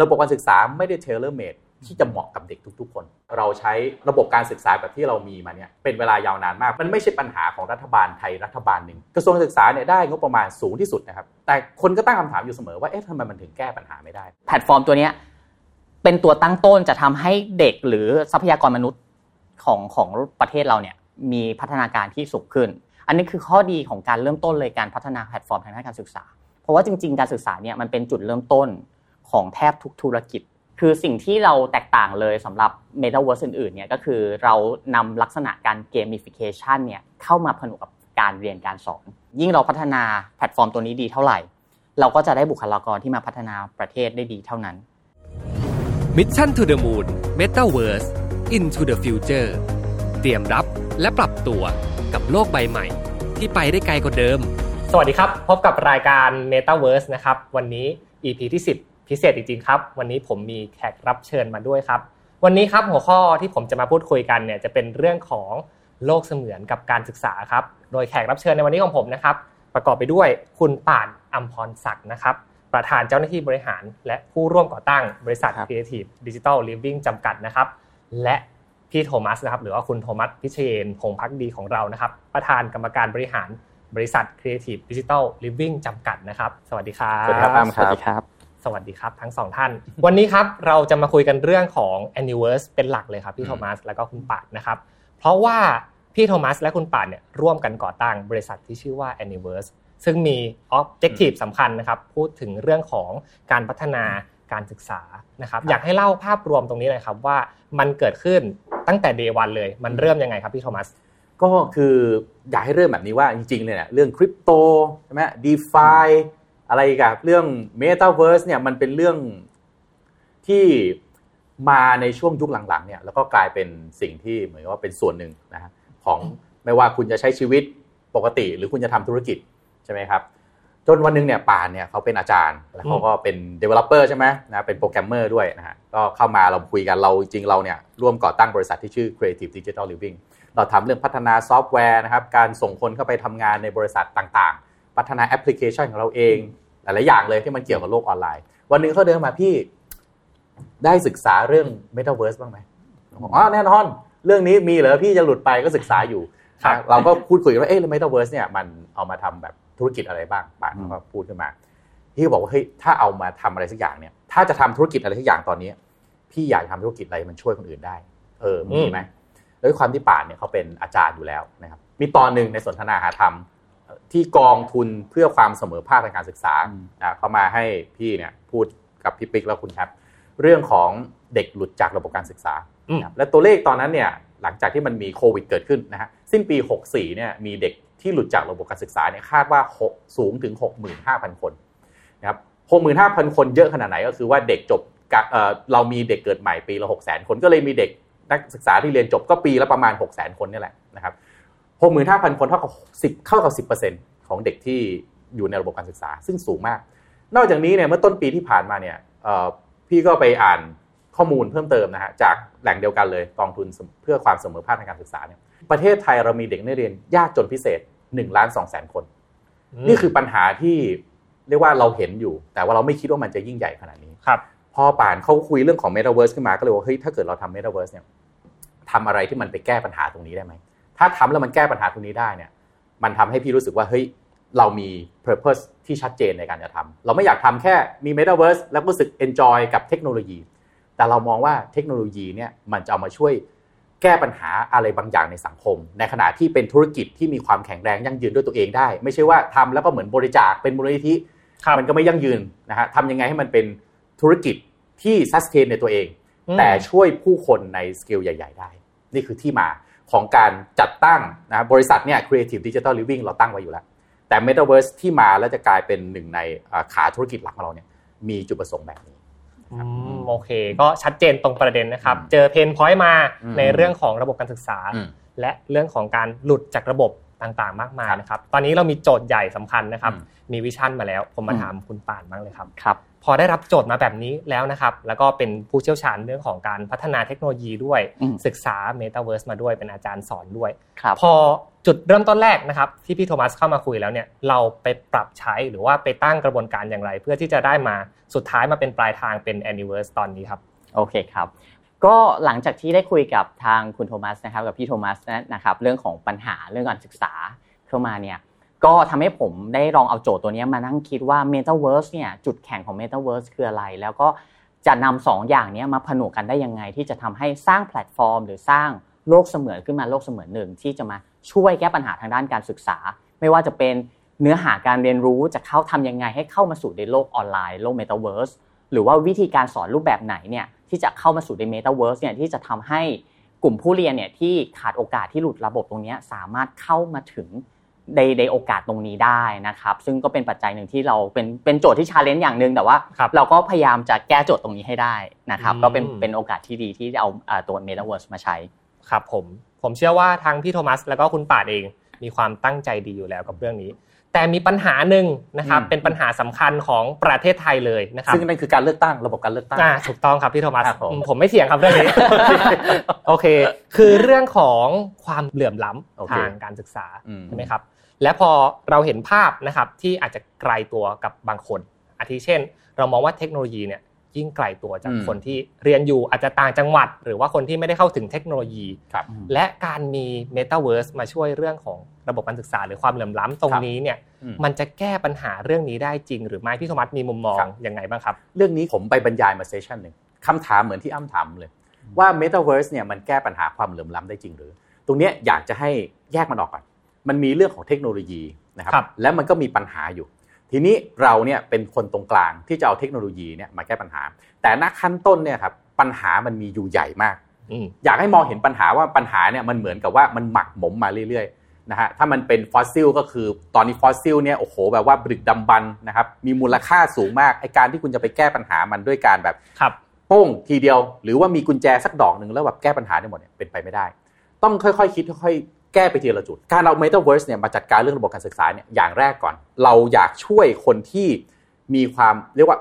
ระบบการศึกษาไม่ได้ tailor-made ที่จะเหมาะกับเด็กทุก ๆ คน เราใช้ระบบการศึกษาแบบที่เรามีมาเนี่ยเป็นเวลายาวนานมาก มันไม่ใช่ปัญหาของรัฐบาลไทยรัฐบาลหนึ่งกระทรวงศึกษาเนี่ยได้งบประมาณสูงที่สุดนะครับ แต่คนก็ตั้งคำถามอยู่เสมอว่า เอ๊ะทำไมมันถึงแก้ปัญหาไม่ได้ แพลตฟอร์มตัวเนี้ยเป็นตัวตั้งต้นจะทำให้เด็กหรือทรัพยากรมนุษย์ของของประเทศเราเนี่ยมีพัฒนาการที่สูงขึ้น อันนี้คือข้อดีของการเริ่มต้นเลยการพัฒนาแพลตฟอร์มทางด้านการศึกษา เพราะว่าจริง ๆ การศึกษาเนี่ยมันเป็นจุดเริ่มต้น ของแทบทุกธุรกิจ คือสิ่งที่เราแตกต่างเลยสำหรับ Metaverse อื่นๆเนี่ยก็คือเรานำลักษณะการ gamification เนี่ยเข้ามาผนวกกับการเรียนการสอน ยิ่งเราพัฒนาแพลตฟอร์มตัวนี้ดีเท่าไหร่ เราก็จะได้บุคลากรที่มาพัฒนาประเทศได้ดีเท่านั้น Mission to the Moon Metaverse into the future เตรียมรับและปรับตัวกับโลกใบใหม่ ที่ไปได้ไกลกว่าเดิม สวัสดีครับ พบกับรายการ Metaverse นะครับ วันนี้ EP ที่ 10 พิเศษจริงๆครับ วันนี้ผมมีแขกรับเชิญมาด้วยครับ วันนี้ครับหัวข้อที่ผมจะมาพูดคุยกันเนี่ยจะเป็นเรื่องของโลกเสมือนกับการศึกษาครับ โดยแขกรับเชิญในวันนี้ของผมนะครับ ประกอบไปด้วยคุณป่านอัมพรศักดิ์นะครับ ประธานเจ้าหน้าที่บริหาร และผู้ร่วมก่อตั้งบริษัท Creative Digital Living จำกัดนะครับ และพี่โทมัสนะครับหรือว่าคุณโทมัสพิเชยนพงพักดีของเรานะครับ ประธานกรรมการบริหารบริษัท Creative Digital Living จำกัดนะครับ สวัสดีครับ สวัสดีครับอ้ำสวัสดีครับ สวัสดีครับทั้งสองท่าน วันนี้ครับเราจะมาคุยกันเรื่องของ Anniverse เป็นหลักเลยครับพี่โทมัสแล้วก็คุณป่านนะครับ เพราะว่าพี่โทมัสและคุณป่านเนี่ยร่วมกันก่อตั้งบริษัทที่ชื่อว่า Anniverse ซึ่งมี Objective สำคัญนะครับ พูดถึงเรื่องของการพัฒนาการศึกษานะครับ อยากให้เล่าภาพรวมตรงนี้เลยครับว่ามันเกิดขึ้นตั้งแต่ day one เลย มันเริ่มยังไงครับพี่โทมัสก็คืออยากให้เริ่มแบบนี้ว่าจริงๆเนี่ยเรื่องคริปโตใช่ไหม DeFi อะไรกับเรื่องเมตาเวิร์สเนี่ยมันเป็นเรื่องที่มาในช่วงยุคหลังๆเนี่ยแล้วก็กลายเป็นสิ่งที่เหมือนว่าเป็นส่วนหนึ่งนะฮะของไม่ว่าคุณจะใช้ชีวิตปกติ หรือคุณจะทำธุรกิจใช่ไหมครับ จนวันหนึ่งเนี่ยป่านเนี่ยเขาเป็นอาจารย์ แล้วเขาก็เป็น developer ใช่ไหมนะเป็นโปรแกรมเมอร์ด้วยนะฮะก็เข้ามาเราคุยกันเราจริงเราเนี่ยร่วมก่อตั้งบริษัทที่ชื่อ Creative Digital Living เราทำเรื่องพัฒนาซอฟต์แวร์นะครับการส่งคนเข้าไปทำงานในบริษัทต่างๆ พัฒนาแอปพลิเคชันของเราเอง หลายๆอย่างเลยที่มันเกี่ยวกับโลกออนไลน์ วันหนึ่งเขาเดินมาพี่ได้ศึกษาเรื่อง Metaverse บ้างไหมผมบอกอ๋อแน่นอน เรื่องนี้มีเหรอพี่จะหลุดไปก็ศึกษาอยู่ครับเราก็พูดคุยกันว่าเอ๊ะแล้ว Metaverse เนี่ยมันเอามาทำแบบธุรกิจอะไรบ้างป่านเขาก็พูดขึ้นมาพี่ก็บอกว่าเฮ้ยถ้าเอามาทำอะไรสักอย่างเนี่ย ถ้าจะทำธุรกิจอะไรสักอย่างตอนนี้ พี่อยากทำธุรกิจอะไรมันช่วยคนอื่นได้ เออมีไหมแล้วด้วยความที่ป่านเนี่ยเขาเป็นอาจารย์อยู่แล้วนะครับ มีตอนหนึ่งในสนทนาหาธรรมเอ่อ ที่กองทุนเพื่อความเสมอภาคทางการศึกษาอ่าเขามาให้พี่เนี่ยพูดกับพี่ปิ๊กแล้วคุณแท็บเรื่องของเด็กหลุดจากระบบการศึกษาอืมนะครับและตัวเลขตอนนั้นเนี่ยหลังจากที่มันมีโควิดเกิดขึ้นนะฮะสิ้นปี 64เนี่ยมีเด็กที่หลุดจากระบบการศึกษาเนี่ยคาดว่าหกสูงถึง 65,000 คนนะครับ65,000 คนเยอะขนาดไหนก็คือว่าเด็กจบกะเอ่อเรามีเด็กเกิดใหม่ปีละ600,000 คนก็เลยมีเด็กนักศึกษาที่เรียนจบก็ปีละประมาณ 600,000 คนนี่แหละนะครับ 65,000คนเท่ากับ10เข้ากับ10%ของเด็กที่อยู่ในระบบการศึกษา ซึ่งสูงมาก นอกจากนี้เนี่ยเมื่อต้นปีที่ผ่านมาเนี่ยเอ่อพี่ก็ไปอ่านข้อมูลเพิ่มเติมนะฮะจากแหล่งเดียวกันเลยกองทุนเพื่อความเสมอภาคทางการศึกษาเนี่ยประเทศไทยเรามีเด็กนักเรียนยากจนพิเศษ1ล้าน2แสนคน นี่คือปัญหาที่เรียกว่าเราเห็นอยู่ แต่ว่าเราไม่คิดว่ามันจะยิ่งใหญ่ขนาดนี้ครับพอป่านเขาคุยเรื่องของ Metaverse ขึ้นมาก็เลยว่าเฮ้ยถ้าเกิดเราทำ Metaverse เนี่ยทำอะไรที่มันไปแก้ปัญหาตรงนี้ได้ไหม ถ้าทำแล้วมันแก้ปัญหาตรงนี้ได้เนี่ย มันทำให้พี่รู้สึกว่าเฮ้ยเรามี purpose ที่ชัดเจนในการจะทำเราไม่อยากทำแค่มี Metaverse แล้วก็รู้สึก enjoy กับเทคโนโลยี แต่เรามองว่าเทคโนโลยีเนี่ยมันจะเอามาช่วยแก้ปัญหาอะไรบางอย่างในสังคม ในขณะที่เป็นธุรกิจที่มีความแข็งแรงยั่งยืนด้วยตัวเองได้ ไม่ใช่ว่าทำแล้วก็เหมือนบริจาคเป็นมูลนิธิครับมันก็ไม่ยั่งยืนนะฮะทำยังไงให้มันเป็นธุรกิจที่ซัสเทนในตัวเองอืมแต่ช่วยผู้คนในสเกลใหญ่ ๆ ได้ นี่คือที่มา ของการจัดตั้งนะบริษัทเนี่ย Creative Digital Living เราตั้งไว้อยู่แล้ว แต่ Metaverse ที่มาแล้วจะกลายเป็นหนึ่งในอ่าขาธุรกิจหลักของเราเนี่ยมีจุดประสงค์แบบนี้อืมโอเค ก็ชัดเจนตรงประเด็นนะครับอืมเจอ pain point มาอืมในเรื่องของระบบการศึกษาอืมและเรื่องของการหลุดจากระบบต่างๆ มากมายครับนะครับ ตอนนี้เรามีโจทย์ใหญ่สำคัญนะครับอืมมี vision มาแล้ว ผมมาอืมถามคุณป่านบ้างเลยครับครับ พอได้รับโจทย์มาแบบนี้แล้วนะครับ แล้วก็เป็นผู้เชี่ยวชาญเรื่องของการพัฒนาเทคโนโลยีด้วย ศึกษา Metaverse มาด้วยเป็นอาจารย์สอนด้วย พอจุดเริ่มต้นแรกนะครับ ที่พี่โทมัสเข้ามาคุยแล้วเนี่ยเราไปปรับใช้หรือว่าไปตั้งกระบวนการอย่างไร เพื่อที่จะได้มาสุดท้ายมาเป็นปลายทางเป็น Anyverse ตอนนี้ครับโอเคครับก็หลังจากที่ได้คุยกับทางคุณโทมัสนะครับกับพี่โทมัสนะครับเรื่องของปัญหาเรื่องการศึกษาเข้ามาเนี่ย ก็ทำให้ผมได้ลองเอาโจทย์ตัวนี้มานั่งคิดว่า Metaverse เนี่ยจุดแข็งของ Metaverse คืออะไร แล้วก็จะนำสองอย่างนี้มาผนวกกันได้ยังไง ที่จะทำให้สร้างแพลตฟอร์ม หรือสร้างโลกเสมือนขึ้นมาโลกเสมือนหนึ่งที่จะมาช่วยแก้ปัญหาทางด้านการศึกษา ไม่ว่าจะเป็นเนื้อหาการเรียนรู้จะเข้าทำยังไงให้เข้ามาสู่ในโลกออนไลน์โลก Metaverse หรือว่าวิธีการสอนรูปแบบไหนเนี่ยที่จะเข้ามาสู่ใน Metaverse เนี่ยที่จะทำให้กลุ่มผู้เรียนเนี่ยที่ขาดโอกาสที่หลุดระบบตรงนี้สามารถเข้ามาถึง ในในโอกาสตรงนี้ได้นะครับ ซึ่งก็เป็นปัจจัยหนึ่งที่เราเป็นเป็นโจทย์ที่ challenge อย่างหนึ่งแต่ว่า เราก็พยายามจะแก้โจทย์ตรงนี้ให้ได้นะครับ ก็เป็นเป็นโอกาสที่ดีที่จะเอาตัว Metaverse มาใช้ครับผมผมเชื่อว่าทางพี่โทมัสแล้วก็คุณป่าเองมีความตั้งใจดีอยู่แล้วกับเรื่องนี้ แต่มีปัญหาหนึ่งนะครับเป็นปัญหาสำคัญของประเทศไทยเลยนะครับซึ่งนั่นคือการเลือกตั้งระบบการเลือกตั้งถูกต้องครับพี่โทมัสผมไม่เถียงครับเรื่องนี้โอเค คือเรื่องของความเหลื่อมล้ำทางการศึกษาใช่ไหมครับ และพอเราเห็นภาพนะครับที่อาจจะไกลตัวกับบางคนอาทิเช่น เรามองว่าเทคโนโลยีเนี่ยยิ่งไกลตัวจากคนที่เรียนอยู่อาจจะต่างจังหวัด หรือว่าคนที่ไม่ได้เข้าถึงเทคโนโลยี และการมี Metaverse มาช่วยเรื่องของระบบการศึกษา หรือความเหลื่อมล้ำตรงนี้เนี่ยมันจะแก้ปัญหาเรื่องนี้ได้จริง หรือไม่พี่โทมัสมีมุมมองยังไงบ้างครับ เรื่องนี้ผมไปบรรยายมาเซสชันหนึ่งคำถามเหมือนที่อ้ำถามเลย ว่า Metaverse เนี่ยมันแก้ปัญหาความเหลื่อมล้ำได้จริงหรือ ตรงนี้อยากจะให้แยกมันออกก่อน มันมีเรื่องของเทคโนโลยีนะครับและมันก็มีปัญหาอยู่ ทีนี้เราเนี่ยเป็นคนตรงกลางที่จะเอาเทคโนโลยีเนี่ยมาแก้ปัญหา แต่ณขั้นต้นเนี่ยครับปัญหามันมีอยู่ใหญ่มากอยากให้มองเห็นปัญหาว่าปัญหาเนี่ยมันเหมือนกับว่ามันหมักหมมมาเรื่อยๆนะฮะถ้ามันเป็นฟอสซิลก็คือตอนนี้ฟอสซิลเนี่ยโอ้โหแบบว่าบริกดำบันนะครับมีมูลค่าสูงมากไอการที่คุณจะไปแก้ปัญหามันด้วยการแบบโป้งทีเดียว หรือว่ามีกุญแจสักดอกหนึ่งแล้วแบบแก้ปัญหาได้หมดเนี่ยเป็นไปไม่ได้ ต้องค่อยๆคิดค่อย แก้ไปทีละจุด การเอา Metaverse เนี่ยมาจัดการเรื่องระบบการศึกษาเนี่ยอย่างแรกก่อน เราอยากช่วยคนที่มีความเรียกว่า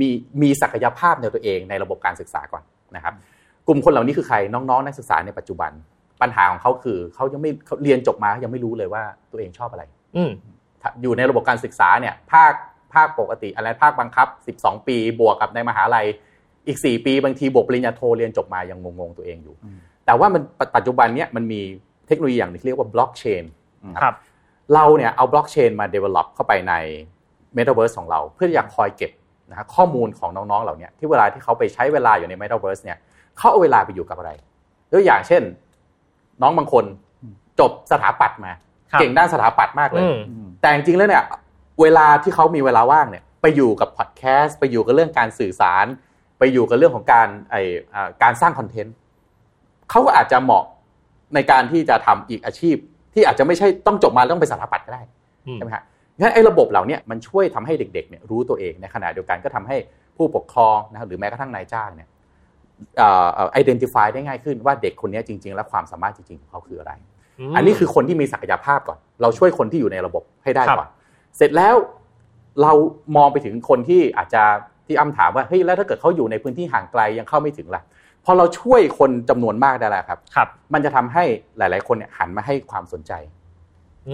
มีมีศักยภาพในตัวเองในระบบการศึกษาก่อนนะครับ กลุ่มคนเหล่านี้คือใครน้องๆ นักศึกษาในปัจจุบันปัญหาของเขาคือเขายังไม่เขาเรียนจบมายังไม่รู้เลยว่าตัวเองชอบอะไร อือยู่ในระบบการศึกษาเนี่ย ภาคภาคปกติ อะไรภาคบังคับ 12 ปีบวกกับในมหาลัยอีก 4 ปีบางทีบวกปริญญาโทเรียนจบมายังงงๆตัวเองอยู่ แต่ว่ามันปัจจุบันเนี้ยมันมี เทคโนโลยีอย่างนึงเรียกว่าบล็อกเชนครับเราเนี่ยเอาบล็อกเชนมา develop เข้าไปใน Metaverse ของเรา เพื่ออยากคอยเก็บนะครข้อมูลของน้องๆเหล่านี้ที่เวลาที่เขาไปใช้เวลาอยู่ใน Metaverse เนี่ยเขาเอาเวลาไปอยู่กับอะไรตัวอย่างเช่น น้องบางคนจบสถาปัตย์มา เก่งด้านสถาปัตย์มากเลย แต่จริงๆแล้วเนี่ย เวลาที่เขามีเวลาว่างเนี่ย ไปอยู่กับพอดแคสต์ไปอยู่กับเรื่องการสื่อสาร ไปอยู่กับเรื่องของการไอการสร้างคอนเทนต์เขาก็อาจจะเหมาะ ในการที่จะทำอีกอาชีพ ที่อาจจะไม่ใช่ต้องจบมาต้องเป็นสถาปัตย์ก็ได้ใช่ไหมฮะงั้นไอ้ระบบเหล่านี้มันช่วยทำให้เด็กๆเนี่ยรู้ตัวเองในขณะเดียวกันก็ทำให้ผู้ปกครองนะครับหรือแม้กระทั่งนายจ้างเนี่ยเอ่อ identify ได้ง่ายขึ้นว่าเด็กคนนี้จริง ๆ แล้วความสามารถจริงๆของเขาคืออะไร อันนี้คือคนที่มีศักยภาพก่อน เราช่วยคนที่อยู่ในระบบให้ได้ก่อน เสร็จแล้วเรามองไปถึงคนที่อาจจะที่อ่าถามว่าเฮ้ยแล้วถ้าเกิดเขาอยู่ในพื้นที่ห่างไกลยังเข้าไม่ถึงล่ะ พอเราช่วยคนจำนวนมากได้แล้วครับครับ มันจะทำให้หลาย ๆ คนเนี่ยหันมาให้ความสนใจ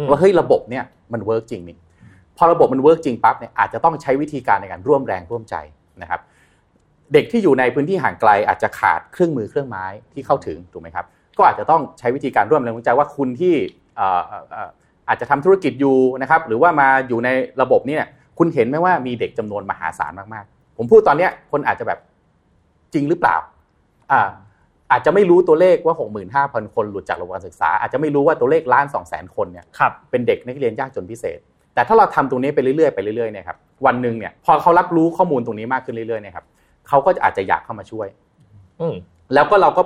ว่าเฮ้ยระบบเนี่ยมัน work จริงนี่พอระบบมัน work จริงปั๊บเนี่ยอาจจะต้องใช้วิธีการในการร่วมแรงร่วมใจนะครับ เด็กที่อยู่ในพื้นที่ห่างไกลอาจจะขาดเครื่องมือเครื่องไม้ที่เข้าถึงถูกไหมครับ ก็อาจจะต้องใช้วิธีการร่วมแรงร่วมใจว่าคุณที่อาจจะทำธุรกิจอยู่นะครับ หรือว่ามาอยู่ในระบบนี่คุณเห็นไหมว่ามีเด็กจำนวนมหาศาลมาก ๆ ผมพูดตอนเนี้ยคนอาจจะแบบจริงหรือเปล่า อ่าอาจจะไม่รู้ตัวเลขว่า 65,000 คนหลุดจากระบบการศึกษา อาจจะไม่รู้ว่าตัวเลขล้าน2 0 0 0 0 0 คนเนี่ยเป็นเด็กนักเรียนยากจนพิเศษ แต่ถ้าเราทำตรงนี้ไปเรื่อยๆไปเรื่อยๆเนี่ยครับวันหนึ่งเนี่ยพอเขารับรู้ข้อมูลตรงนี้มากขึ้นเรื่อยๆเนี่ยครับเขาก็อาจจะอยากเข้ามาช่วยแล้วก็เราก็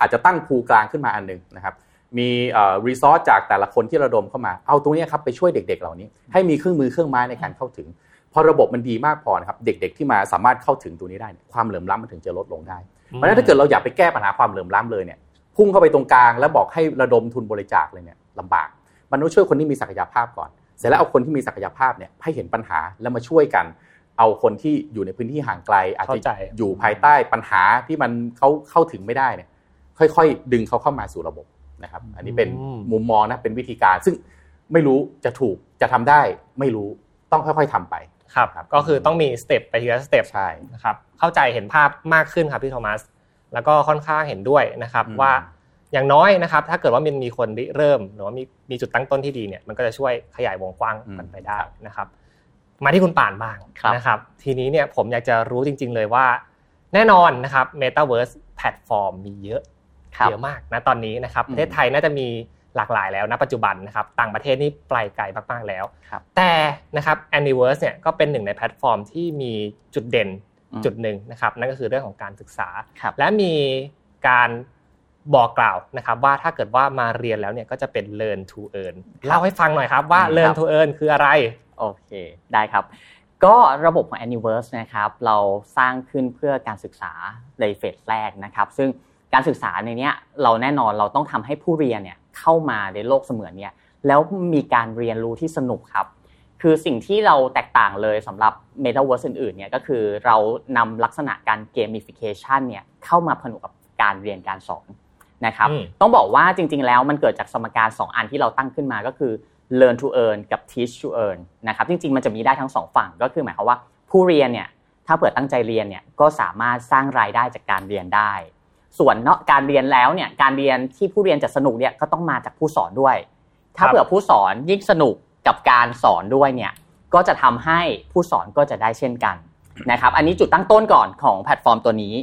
อาจจะตั้งภูกลางขึ้นมาอันหนึ่งนะครับมีรีซอสจากแต่ละคนที่ระดมเข้ามา เอาตรงนี้ครับไปช่วยเด็ก ๆ เหล่านี้ ให้มีเครื่องมือเครื่องไม้ในการเข้าถึง พอระบบมันดีมากพอนะครับเด็ก ๆ ที่มาสามารถเข้าถึงตัวนี้ได้ ความเหลื่อมล้ำมันถึงจะลดลงได้ เพราะฉะนั้นถ้าเกิดเราอยากไปแก้ปัญหาความเหลื่อมล้ำเลยเนี่ยพุ่งเข้าไปตรงกลางแล้วบอกให้ระดมทุนบริจาคเลยเนี่ยลำบาก มันต้องช่วยคนที่มีศักยภาพก่อน เสร็จแล้วเอาคนที่มีศักยภาพเนี่ยให้เห็นปัญหาแล้วมาช่วยกัน เอาคนที่อยู่ในพื้นที่ห่างไกล อาจเข้าใจจะอยู่ภายใต้ปัญหาที่มันเขาเข้าถึงไม่ได้เนี่ยค่อยๆ ดึงเขาเข้ามาสู่ระบบนะครับ อันนี้เป็นมุมมองนะเป็นวิธีการ ซึ่งไม่รู้จะถูกจะทำได้ไม่รู้ต้องค่อย ๆทำไป ครับครับก็คือต้องมี step ไปทีละ step ใช่นะครับเข้าใจเห็นภาพมากขึ้นครับพี่โทมัสแล้วก็ค่อนข้างเห็นด้วยนะครับอืมว่าอย่างน้อยนะครับ ถ้าเกิดว่ามันมีคนริเริ่มหรือว่ามีมีจุดตั้งต้นที่ดีเนี่ยมันก็จะช่วยขยายวงกว้างมันไปได้นะครับ มาที่คุณป่านบ้างครับนะครับ ทีนี้เนี่ยผมอยากจะรู้จริง ๆ เลยว่า แน่นอนนะครับ Metaverse แพลตฟอร์มมีเยอะครับเยอะมากนะตอนนี้นะครับอืประเทศไทยน่าจะมี หลากหลายแล้วนะปัจจุบันนะครับต่างประเทศนี่ไกลไกลมากๆแล้วครับแต่นะครับ Anyverse เนี่ยก็เป็นหนึ่งในแพลตฟอร์มที่มีจุดเด่นอืมจุดหนึ่งนะครับนั่นก็คือเรื่องของการศึกษาครับและมีการบอกกล่าวนะครับว่าถ้าเกิดว่ามาเรียนแล้วเนี่ยก็จะเป็น learn to earn เล่าให้ฟังหน่อยครับว่าครับ learn to earn คืออะไรโอเคได้ครับ ก็ระบบของ Anyverse นะครับเราสร้างขึ้นเพื่อการศึกษาในเฟสแรกนะครับ ซึ่งการศึกษาในเนี้ยเราแน่นอนเราต้องทำให้ผู้เรียนเนี่ย เข้ามาในโลกเสมือนเนี่ยแล้วมีการเรียนรู้ที่สนุกครับ คือสิ่งที่เราแตกต่างเลยสำหรับ Metaverse อื่นๆเนี่ยก็คือเรานำลักษณะการ gamification เนี่ยเข้ามาผนวกกับการเรียนการสอนนะครับอืมต้องบอกว่าจริง ๆ แล้วมันเกิดจากสมการ 2 อันที่เราตั้งขึ้นมาก็คือ learn to earn กับ teach to earn นะครับจริง ๆ มันจะมีได้ทั้งสองฝั่งก็คือหมายความว่าผู้เรียนเนี่ยถ้าเปิดตั้งใจเรียนเนี่ยก็สามารถสร้างรายได้จากการเรียนได้ ส่วนเนาะการเรียนแล้วเนี่ยการเรียนที่ผู้เรียนจะสนุกเนี่ยก็ต้องมาจากผู้สอนด้วย ถ้าครับเผื่อผู้สอนยิ่งสนุกกับการสอนด้วยเนี่ยก็จะทำให้ผู้สอนก็จะได้เช่นกันนะครับ อันนี้จุดตั้งต้นก่อนของแพลตฟอร์มตัวนี้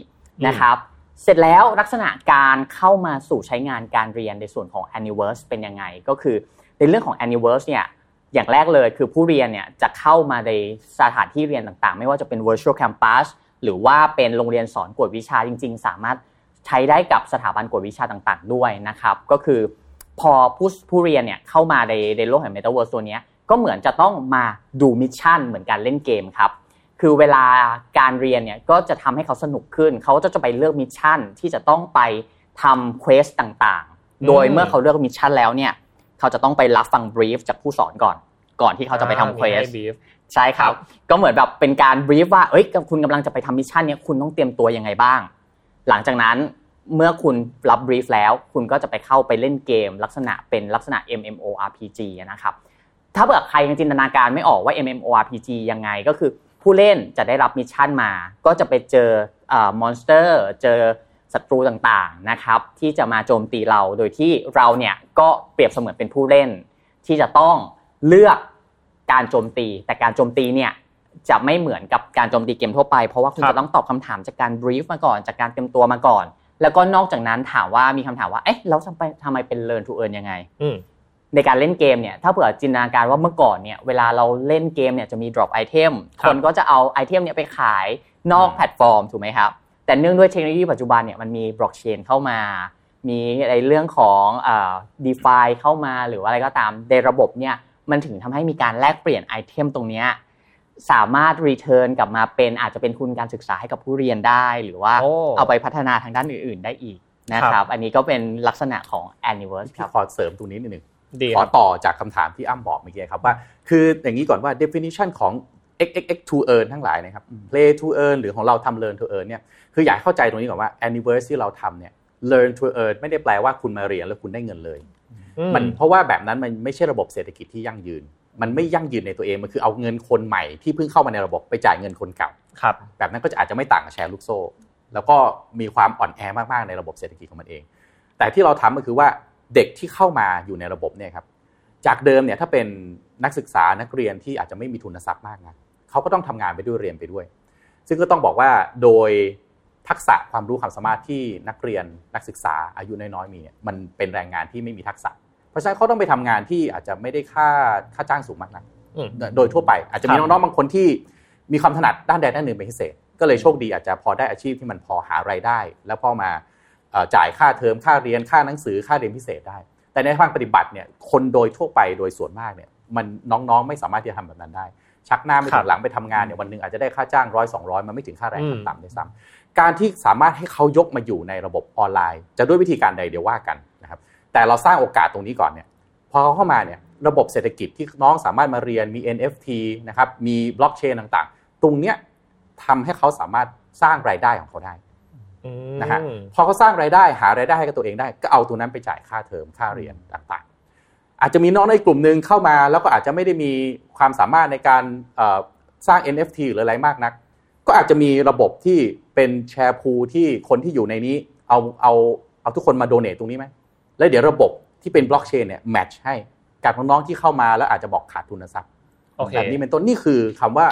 นะครับ เสร็จแล้วลักษณะการเข้ามาสู่ใช้งานการเรียนในส่วนของ Anyverse เป็นยังไง ก็คือในเรื่องของ Anyverse เนี่ยอย่างแรกเลยคือผู้เรียนเนี่ยจะเข้ามาในสถานที่เรียนต่างๆ ไม่ว่าจะเป็น virtual campus หรือว่าเป็นโรงเรียนสอนกวดวิชาจริง ๆ สามารถ ใช้ได้กับสถาบันกวดวิชาต่างๆ ด้วยนะครับ ก็คือพอผู้ผู้เรียนเนี่ยเข้ามาในในโลกแห่ง Metaverse ตัวเนี้ยก็เหมือนจะต้องมาดูมิชชั่นเหมือนการเล่นเกมครับคือเวลาการเรียนเนี่ยก็จะทำให้เขาสนุกขึ้น เขาจะจะไปเลือก mission ที่จะต้องไปทำ quest ต่างๆ โดยเมื่อเขาเลือก mission แล้วเนี่ยเขาจะต้องไปรับฟัง brief จากผู้สอนก่อน ก่อนที่เขาจะไปทำเควสมีให้ brief ใช่ครับ ก็เหมือนแบบเป็นการ brief ว่าเอ้ยคุณกำลังจะไปทำ mission เนี้ยคุณต้องเตรียมตัวยังไงบ้าง หลังจากนั้นเมื่อคุณรับ brief แล้ว คุณก็จะไปเข้าไปเล่นเกม ลักษณะเป็นลักษณะ MMORPG นะครับถ้าเผื่อใครยังจินตนาการไม่ออกว่า MMORPG ยังไงก็คือผู้เล่นจะได้รับ mission มา ก็จะไปเจอ monster เจอศัตรูต่างๆนะครับที่จะมาโจมตีเราโดยที่เราเนี่ยก็เปรียบเสมือนเป็นผู้เล่น ที่จะต้องเลือกการโจมตี แต่การโจมตีเนี่ย จะไม่เหมือนกับการโจมตีเกมทั่วไป เพราะว่าคุณครับจะต้องตอบคำถามจากการ brief มาก่อน จากการเตรียมตัวมาก่อน แล้วก็นอกจากนั้นถามว่ามีคำถามว่า เอ๊ะแล้วทำไมทำไมเป็น learn to earn ยังไงอืมในการเล่นเกมเนี่ย ถ้าเผื่อจินตนาการว่าเมื่อก่อนเนี่ย เวลาเราเล่นเกมเนี่ยจะมี drop item ครับคนก็จะเอา item เนี่ยไปขายนอกอืมแพลตฟอร์มถูกไหมครับ แต่เนื่องด้วยเทคโนโลยีปัจจุบันเนี่ยมันมีบล็อกเชนเข้ามา มีในเรื่องของอ่า DeFi เข้ามาหรือว่าอะไรก็ตามในระบบเนี่ยมันถึงทำให้มีการแลกเปลี่ยน item ตรงเนี้ย สามารถ return กลับมาเป็นอาจจะเป็นทุนการศึกษาให้กับผู้เรียนได้ หรือว่าโอ้เอาไปพัฒนาทางด้านอื่น ๆ ได้อีกนะคครัรับบอันนี้ก็เป็นลักษณะของ Anniverse คพี่รับขอเสริมตรงนี้นิดหนึ่งดีขคอรับต่อจากคำถามที่อ้ำบอกเมื่อกี้ครับว่า คืออย่างนี้ก่อนว่า definition ของ xxx to earn ทั้งหลายนะครับ play to earn หรือของเราทำ learn to earn เนี่ยคืออยากให้เข้าใจตรงนี้ก่อนว่า anniversary ที่เราทำเนี่ย learn to earn ไม่ได้แปลว่าคุณมาเรียนแล้วคุณได้เงินเลยอืมันเพราะว่าแบบนั้นมันไม่ใช่ระบบเศรษฐกิจที่ยั่งยืน มันไม่ยั่งยืนในตัวเองมันคือเอาเงินคนใหม่ที่เพิ่งเข้ามาในระบบไปจ่ายเงินคนเก่าครับ แบบนั้นก็จะอาจจะไม่ต่างกับแชร์ลูกโซ่ แล้วก็มีความอ่อนแอมากๆในระบบเศรษฐกิจของมันเอง แต่ที่เราทำก็คือว่าเด็กที่เข้ามาอยู่ในระบบเนี่ยครับจากเดิมเนี่ยถ้าเป็นนักศึกษานักเรียนที่อาจจะไม่มีทุนทรัพย์มากนะเขาก็ต้องทำงานไปด้วยเรียนไปด้วย ซึ่งก็ต้องบอกว่าโดยทักษะความรู้ความสามารถที่นักเรียนนักศึกษาอายุน้อยๆมีเนี่ยมันเป็นแรงงานที่ไม่มีทักษะ เพราะฉะนั้นเขาต้องไปทำงานที่อาจจะไม่ได้ค่าค่าจ้างสูงมากนะอืมโดยทั่วไป อาจจะมีครับน้องๆบางคนที่มีความถนัดด้านใดด้านหนึ่งเป็นพิเศษ ก็เลยโชคดีอาจจะพอได้อาชีพที่มันพอหารายได้ แล้วพอมาเอ่อจ่ายค่าเทอมค่าเรียนค่าหนังสือค่าเรียนพิเศษได้ แต่ในทางปฏิบัติเนี่ยคนโดยทั่วไปโดยส่วนมากเนี่ยมันน้องๆ ไม่สามารถที่จะทำแบบนั้นได้ ชักหน้าไม่ครัถึบงหลังไปทำงานเนี่ยวันหนึ่งอาจจะได้ค่าจ้างร้อยสองร้อยมันไม่ถึงค่าแรงอืมขั้นต่ำด้วยซ้ำการที่สามารถให้เขายกมาอยู่ในระบบออนไลน์ จะด้วยวิธีการใดเดี๋ยวว่ากันนะครับ แต่เราสร้างโอกาสตรงนี้ก่อนเนี่ยพอเขาเข้ามาเนี่ยระบบเศรษฐกิจที่น้องสามารถมาเรียนมี NFT นะครับมีบล็อกเชนต่างๆ ตรงเนี้ยทำให้เขาสามารถสร้างรายได้ของเขาได้อืมนะฮะพอเขาสร้างรายได้หารายได้ให้กับตัวเองได้ ก็เอาตัวนั้นไปจ่ายค่าเทอมค่าเรียนต่างๆ อาจจะมีน้องในกลุ่มหนึ่งเข้ามาแล้วก็อาจจะไม่ได้มีความสามารถในการเอ่อสร้าง NFT หรืออะไรมากนัก ก็อาจจะมีระบบที่เป็นแชร์พูลที่คนที่อยู่ในนี้ เอาเอาเอาทุกคนมาโดเนทตรงนี้ไหม แล้วเดี๋ยวระบบที่เป็นบล็อกเชนเนี่ยแมทช์ให้กับน้องๆที่เข้ามาแล้วอาจจะบอกขาดทุนทรัพย์โอเคแบบนี้เป็นต้นนี่คือคำว่า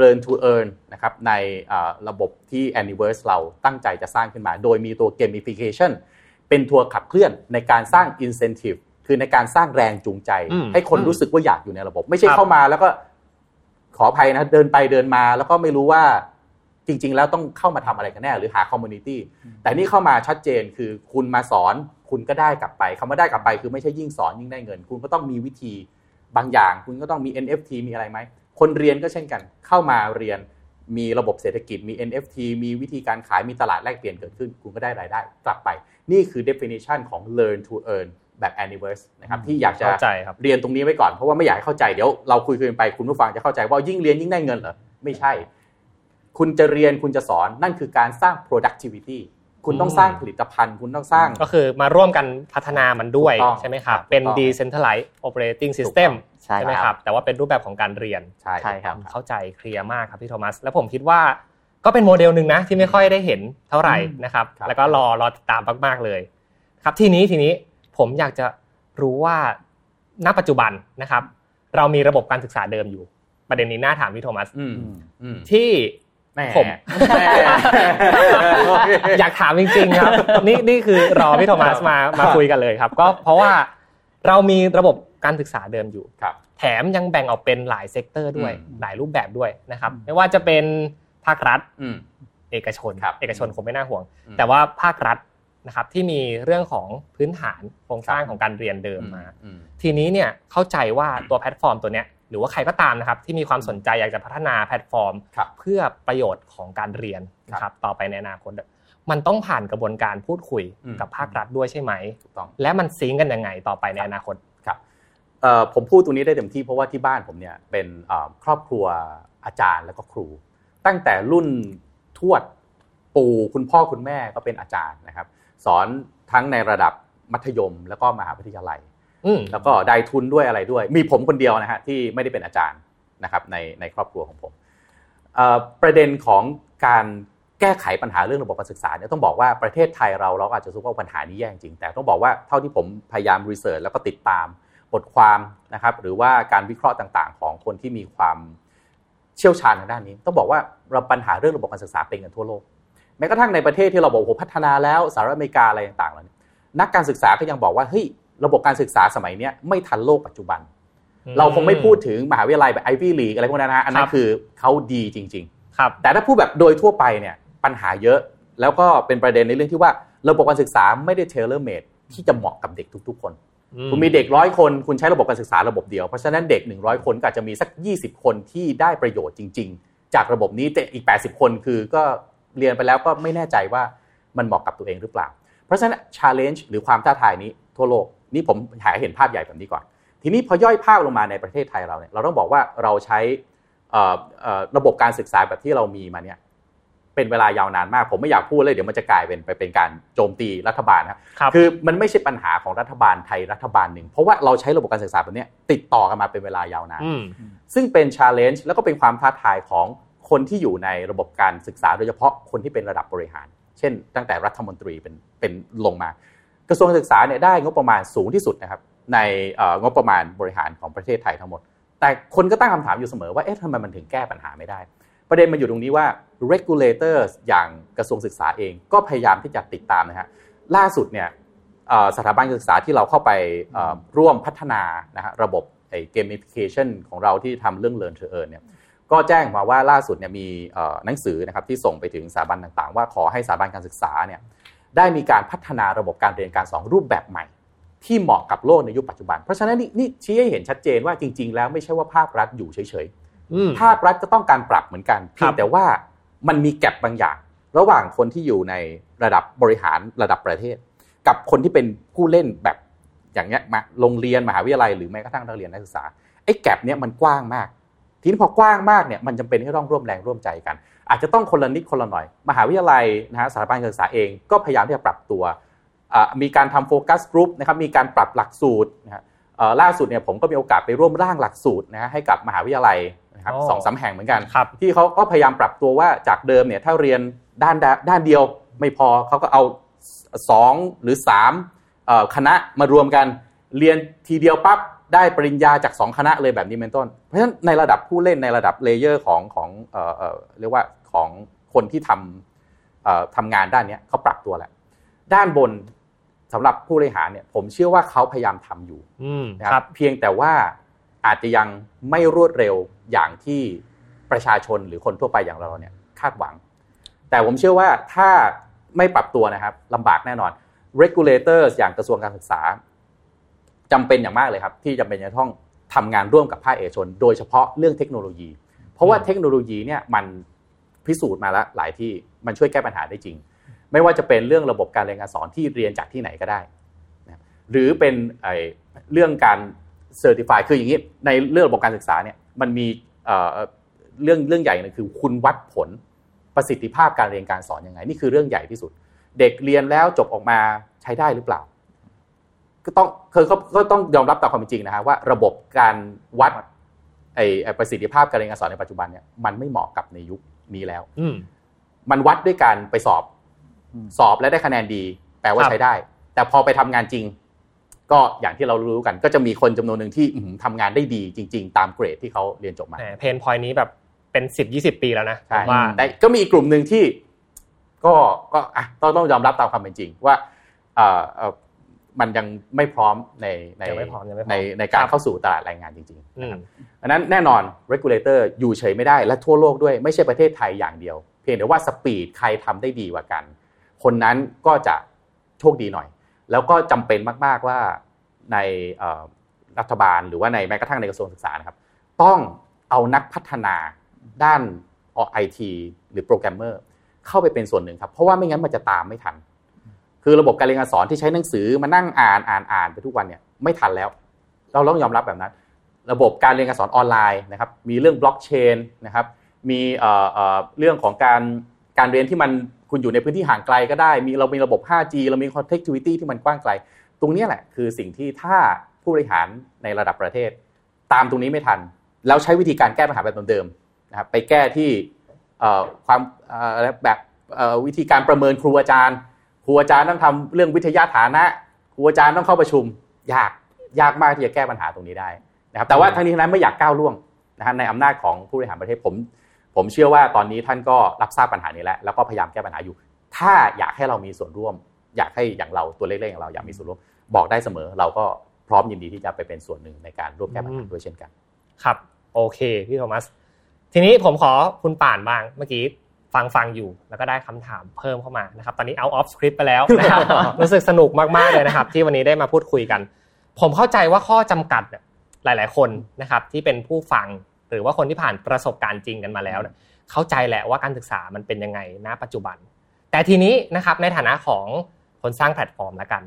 learn to earn นะครับในอ่าระบบที่ Anyverse เราตั้งใจจะสร้างขึ้นมา โดยมีตัว gamification เป็นตัวขับเคลื่อนในการสร้าง incentive คือในการสร้างแรงจูงใจอืมให้คนรู้สึกว่าอยากอยู่ในระบบ ไม่ใช่ครับเข้ามาแล้วก็ขออภัยนะเดินไปเดินมาแล้วก็ไม่รู้ว่าจริงๆ แล้วต้องเข้ามาทำอะไรกันแน่ หรือหา community แต่นี่เข้ามาชัดเจนคือคุณมาสอนคุณก็ได้กลับไปคำว่าได้กลับไปคือไม่ใช่ยิ่งสอนยิ่งได้เงิน คุณก็ต้องมีวิธีบางอย่าง คุณก็ต้องมี NFT มีอะไรไหมคนเรียนก็เช่นกัน เข้ามาเรียนมีระบบเศรษฐกิจมี NFT มีวิธีการขายมีตลาดแลกเปลี่ยนเกิดขึ้น คุณก็ได้รายได้กลับไป นี่คือ definition ของ learn to earn แบบ Anyverse นะครับที่อยากจะเข้าใจครับเรียนตรงนี้ไว้ก่อน เพราะว่าไม่อยากให้เข้าใจเดี๋ยวเราคุยคุยกันไปคุณผู้ฟังจะเข้าใจว่ายิ่งเรียนยิ่งได้เงินเหรอ ไม่ใช่ คุณจะเรียนคุณจะสอนนั่นคือการสร้าง productivity คุณต้องสร้างผลิตภัณฑ์ คุณต้องสร้าง ก็คือมาร่วมกันพัฒนามันด้วยถูกต้องใช่ไหมครับถูกต้องเป็น decentralized operating system ใช่ใช่ไหมครับ แต่ว่าเป็นรูปแบบของการเรียนใช่ใช่ครับ เข้าใจเคลียร์มากครับพี่โทมัส แล้วผมคิดว่าก็เป็นโมเดลหนึ่งนะที่ไม่ค่อยได้เห็นเท่าไหร่นะครับครับ แล้วก็รอรอติดตามมากๆเลย ครับทีนี้ทีนี้ผมอยากจะรู้ว่าณปัจจุบันนะครับ เรามีระบบการศึกษาเดิมอยู่ ประเด็นนี้น่าถามพี่โทมัสอืมอืมที่แห ผมแหมอยากถามจริงๆครับนี่นี่คือรอพี่โทมัสมามาคุยกันเลยครับ ก็เพราะว่าเรามีระบบการศึกษาเดิมอยู่ครับ แถมยังแบ่งออกเป็นหลาย sector ด้วยอืมหลายรูปแบบด้วยนะครับ ไม่ว่าจะเป็นภาครัฐอืมเอกชนครับเอกชนคงไม่น่าห่วงอืมแต่ว่าภาครัฐนะครับที่มีเรื่องของพื้นฐานโครงสร้างครับของการเรียนเดิมมาอืมทีนี้เนี่ยเข้าใจว่าตัวแพลตฟอร์มตัวเนี้ย หรือว่าใครก็ตามนะครับที่มีความสนใจอยากจะพัฒนาแพลตฟอร์มครับเพื่อประโยชน์ของการเรียนนะครับครับต่อไปในอนาคตอะมันต้องผ่านกระบวนการพูดคุยอืมกับภาครัฐด้วยใช่ไหมถูกต้องและมัน sync กันยังไงต่อไปในอนาคตครับเอ่อผมพูดตรงนี้ได้เต็มที่เพราะว่าที่บ้านผมเนี่ยเป็นเอ่อครอบครัวอาจารย์แล้วก็ครู ตั้งแต่รุ่นทวดปู่คุณพ่อคุณแม่ก็เป็นอาจารย์นะครับ สอนทั้งในระดับมัธยมแล้วก็มหาวิทยาลัยอืม แล้วก็ได้ทุนด้วยอะไรด้วย มีผมคนเดียวนะฮะที่ไม่ได้เป็นอาจารย์นะครับในในครอบครัวของผมประเด็นของการแก้ไขปัญหาเรื่องระบบการศึกษาเนี่ยต้องบอกว่าประเทศไทยเราเราอาจจะรู้ว่าปัญหานี้แย่จริงแต่ต้องบอกว่าเท่าที่ผมพยายามรีเสิร์ชแล้วก็ติดตามบทความนะครับหรือว่าการวิเคราะห์ต่างๆ ของคนที่มีความเชี่ยวชาญทางด้านนี้ ต้องบอกว่าเราปัญหาเรื่องระบบการศึกษาเป็นกันทั่วโลกแม้กระทั่งในประเทศที่เราบอกโอ้โหพัฒนาแล้วสหรัฐอเมริกาอะไรต่างๆเหล่านี้นักการศึกษาก็ยังบอกว่าเฮ้ย ระบบการศึกษาสมัยเนี้ยไม่ทันโลกปัจจุบัน เราคงไม่พูดถึงมหาวิทยาลัยแบบ Ivy League อะไรพวกนั้นนะฮะอันนั้นครับคือเขาดีจริงครับๆแต่ถ้าพูดแบบโดยทั่วไปเนี่ยปัญหาเยอะ แล้วก็เป็นประเด็นในเรื่องที่ว่าระบบการศึกษาไม่ได้ tailor-made ที่จะเหมาะกับเด็กทุก ๆ คน คุณมีเด็กร้อยคนคุณใช้ระบบการศึกษาระบบเดียวเพราะฉะนั้นเด็ก 100 คนก็อาจจะมีสัก 20 คนที่ได้ประโยชน์จริง ๆ จากระบบนี้แต่อีก 80 คนคือก็เรียนไปแล้วก็ไม่แน่ใจว่ามันเหมาะกับตัวเองหรือเปล่า เพราะฉะนั้น challenge หรือความท้าทายนี้ทั่วโลก นี่ผมหาให้เห็นภาพใหญ่แบบนี้ก่อน ทีนี้พอย่อยภาพลงมาในประเทศไทยเราเนี่ยเราต้องบอกว่าเราใช้เอ่อเอ่อระบบการศึกษาแบบที่เรามีมาเนี่ยเป็นเวลายาวนานมาก ผมไม่อยากพูดเลยเดี๋ยวมันจะกลายเป็นไปเป็นการโจมตีรัฐบาลนะครับครับคือมันไม่ใช่ปัญหาของรัฐบาลไทยรัฐบาลหนึ่ง เพราะว่าเราใช้ระบบการศึกษาแบบเนี้ยติดต่อกันมาเป็นเวลายาวนานอืมซึ่งเป็น challenge แล้วก็เป็นความท้าทายของคนที่อยู่ในระบบการศึกษาโดยเฉพาะคนที่เป็นระดับบริหาร เช่น ตั้งแต่รัฐมนตรีเป็นเป็นลงมา กระทรวงการศึกษาเนี่ยได้งบประมาณสูงที่สุดนะครับในเอ่องบประมาณบริหารของประเทศไทยทั้งหมด แต่คนก็ตั้งคำถามอยู่เสมอว่าเอ๊ะทำไมมันถึงแก้ปัญหาไม่ได้ ประเด็นมันอยู่ตรงนี้ว่า regulators อย่างกระทรวงศึกษาเองก็พยายามที่จะติดตามนะฮะล่าสุดเนี่ยเอ่อสถาบันการศึกษาที่เราเข้าไปเอ่อร่วมพัฒนานะฮะระบบไอ้ gamification ของเราที่ทำเรื่อง learn to earn เนี่ยก็แจ้งมาว่าล่าสุดเนี่ยมีเอ่อหนังสือนะครับที่ส่งไปถึงสถาบันต่างๆ ว่าขอให้สถาบันการศึกษาเนี่ย ได้มีการพัฒนาระบบการเรียนการสอนรูปแบบใหม่ ที่เหมาะกับโลกในยุคปัจจุบัน เพราะฉะนั้นนี่นี่ชี้ให้เห็นชัดเจนว่าจริง ๆ แล้วไม่ใช่ว่าภาครัฐอยู่เฉยๆอืมภาครัฐก็ต้องการปรับเหมือนกันเพียงแต่ว่ามันมีแกลบบางอย่าง ระหว่างคนที่อยู่ในระดับบริหารระดับประเทศ กับคนที่เป็นผู้เล่นแบบอย่างเงี้ยมาโรงเรียนมหาวิทยาลัยหรือแม้กระทั่งนักเรียนนักศึกษาไอ้แกลบเนี้ยมันกว้างมาก ทีนี้พอกว้างมากเนี่ยมันจำเป็นที่ต้องร่วมแรงร่วมใจกัน อาจจะต้องคนละนิดคนละหน่อย มหาวิทยาลัยนะฮะสถาบันการศึกษาเองก็พยายามที่จะปรับตัวมีการทำโฟกัสกลุ่มนะครับมีการปรับหลักสูตรนะฮะล่าสุดเนี่ยผมก็มีโอกาสไปร่วมร่างหลักสูตรนะฮะให้กับมหาวิทยาลัยนะครับสองสาแห่งเหมือนกัน ที่เขาก็พยายามปรับตัวว่าจากเดิมเนี่ยถ้าเรียนด้านด้านเดียวไม่พอเขาก็เอา 2 หรือ3คณะมารวมกันเรียนทีเดียวปั๊บ ได้ปริญญาจาก 2 คณะเลยแบบนี้เป็นต้น เพราะฉะนั้นในระดับผู้เล่นในระดับเลเยอร์ของของเรียกว่าของคนที่ทำทำงานด้านนี้เขาปรับตัวแหละด้านบนสำหรับผู้บริหารเนี่ยผมเชื่อว่าเขาพยายามทำอยู่นะครับเพียงแต่ว่าอาจจะยังไม่รวดเร็วอย่างที่ประชาชนหรือคนทั่วไปอย่างเราเนี่ยคาดหวัง แต่ผมเชื่อว่าถ้าไม่ปรับตัวนะครับลำบากแน่นอน regulators อย่างกระทรวงการศึกษา จำเป็นอย่างมากเลยครับ ที่จำเป็นจะต้องทำงานร่วมกับภาคเอกชน โดยเฉพาะเรื่องเทคโนโลยี เพราะว่าเทคโนโลยีเนี่ยมันพิสูจน์มาแล้วหลายที่มันช่วยแก้ปัญหาได้จริง ไม่ว่าจะเป็นเรื่องระบบการเรียนการสอนที่เรียนจากที่ไหนก็ได้ หรือเป็นเรื่องการ certify คืออย่างนี้ในเรื่องระบบการศึกษาเนี่ยมันมีเรื่องเรื่องใหญ่นึงคือคุณวัดผลประสิทธิภาพการเรียนการสอนยังไง นี่คือเรื่องใหญ่ที่สุด เด็กเรียนแล้วจบออกมาใช้ได้หรือเปล่า ก็ต้องเคยเขาก็ต้องยอมรับตามความเป็นจริงนะฮะว่าระบบการวัดไอ้ประสิทธิภาพการเรียนการสอนในปัจจุบันเนี่ยมันไม่เหมาะกับในยุคนี้แล้ว อืมันวัดด้วยการไปสอบ สอบและได้คะแนนดี แปลว่าใช้ได้ แต่พอไปทำงานจริง ก็อย่างที่เรารู้กัน ก็จะมีคนจำนวนหนึ่งที่ทำงานได้ดีจริง ๆ ตามเกรดที่เขาเรียนจบมาเพนพอยนี้แบบเป็นสิบยี่สิบปีแล้วนะว่าแต่ก็มีกลุ่มหนึ่งที่ ก็ก็อะต้องต้องยอมรับตามความเป็นจริง ว่าเอ่อ มันยังไม่พร้อมในในในในการเข้าสู่ตลาดแรงงานจริงๆนะครับอันนั้นแน่นอน regulator อยู่เฉยไม่ได้และทั่วโลกด้วยไม่ใช่ประเทศไทยอย่างเดียว เพียงแต่ว่า speed ใครทำได้ดีกว่ากัน คนนั้นก็จะโชคดีหน่อย แล้วก็จำเป็นมากๆว่าในรัฐบาลหรือว่าในแม้กระทั่งในกระทรวงศึกษานะครับ ต้องเอานักพัฒนาด้านไอทีหรือโปรแกรมเมอร์เข้าไปเป็นส่วนหนึ่งครับ เพราะว่าไม่งั้นมันจะตามไม่ทัน คือระบบการเรียนการสอนที่ใช้หนังสือมานั่งอ่านอ่านอ่านไปทุกวันเนี่ยไม่ทันแล้ว เราต้องยอมรับแบบนั้น ระบบการเรียนการสอนออนไลน์นะครับมีเรื่องบล็อกเชนนะครับมีเรื่องของการการเรียนที่มันคุณอยู่ในพื้นที่ห่างไกลก็ได้ มีเรามีระบบ 5G เรามี connectivity ที่มันกว้างไกล ตรงนี้แหละคือสิ่งที่ถ้าผู้บริหารในระดับประเทศ ตามตรงนี้ไม่ทัน แล้วใช้วิธีการแก้ปัญหาแบบเดิมๆนะครับไปแก้ที่ความแบบวิธีการประเมินครูอาจารย์ ครูอาจารย์ต้องทำเรื่องวิทยาฐานะครูอาจารย์ต้องเข้าประชุม ยากยากมากที่จะแก้ปัญหาตรงนี้ได้นะครับ แต่ว่าทั้งนี้ทั้งนั้นไม่อยากก้าวล่วงนะฮะในอำนาจของผู้บริหารประเทศผม ผมเชื่อว่าตอนนี้ท่านก็รับทราบปัญหานี้แล้ว แล้วก็พยายามแก้ปัญหาอยู่ ถ้าอยากให้เรามีส่วนร่วม อยากให้อย่างเราตัวเล็กๆอย่างเราอยากมีส่วนร่วม บอกได้เสมอ เราก็พร้อมยินดีที่จะไปเป็นส่วนหนึ่งในการร่วมแก้ปัญหาด้วยเช่นกัน ครับ โอเคพี่โทมัส ทีนี้ผมขอคุณป่านบ้างเมื่อกี้ ฟังฟังอยู่ แล้วก็ได้คำถามเพิ่มเข้ามานะครับ ตอนนี้เอาออฟสคริปต์ไปแล้วนะครับรู้สึกสนุกมากๆเลยนะครับ ที่วันนี้ได้มาพูดคุยกัน ผมเข้าใจว่าข้อจำกัดหลาย ๆ คนนะครับ ที่เป็นผู้ฟังหรือว่าคนที่ผ่านประสบการณ์จริงกันมาแล้ว เข้าใจแหละว่าการศึกษามันเป็นยังไงณปัจจุบัน แต่ทีนี้นะครับในฐานะของคนสร้างแพลตฟอร์มละกัน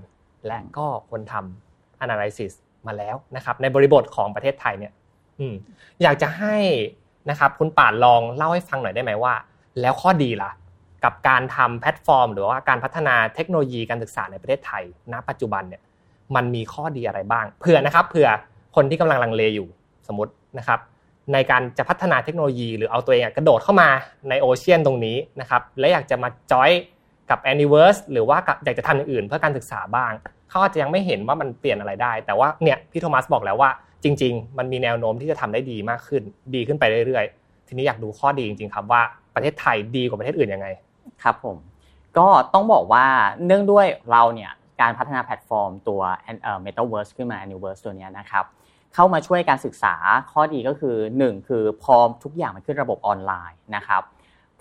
และก็คนทำ analysis มาแล้วนะครับ ในบริบทของประเทศไทยเนี่ยอยากจะให้นะครับคุณป่านลองเล่าให้ฟังหน่อยได้ไหมว่า แล้วข้อดีล่ะ กับการทำแพลตฟอร์ม หรือว่าการพัฒนาเทคโนโลยีการศึกษาในประเทศไทย ณ ปัจจุบันเนี่ยมันมีข้อดีอะไรบ้างเผื่อนะครับเผื่อคนที่กำลังลังเลอยู่สมมตินะครับในการจะพัฒนาเทคโนโลยีหรือเอาตัวเองกระโดดเข้ามาในโอเชียนตรงนี้นะครับและอยากจะมาจอยกับ Anyverse หรือว่าอยากจะทำอย่างอื่นเพื่อการศึกษาบ้าง เขาอาจจะยังไม่เห็นว่ามันเปลี่ยนอะไรได้ แต่ว่าเนี่ยพี่โทมัสบอกแล้วว่า จริง ๆ มันมีแนวโน้มที่จะทำได้ดีมากขึ้น ดีขึ้นไปเรื่อยๆ ทีนี้อยากดูข้อดีจริง ๆ ครับว่า ประเทศไทยดีกว่าประเทศอื่นยังไง ครับผม ก็ต้องบอกว่าเนื่องด้วยเราเนี่ยการพัฒนาแพลตฟอร์มตัวเอ่อ Metaverse ขึ้นมา Anyverse ตัวนี้นะครับเข้ามาช่วยการศึกษาข้อดีก็คือ 1 คือพอทุกอย่างมันขึ้นระบบออนไลน์นะครับ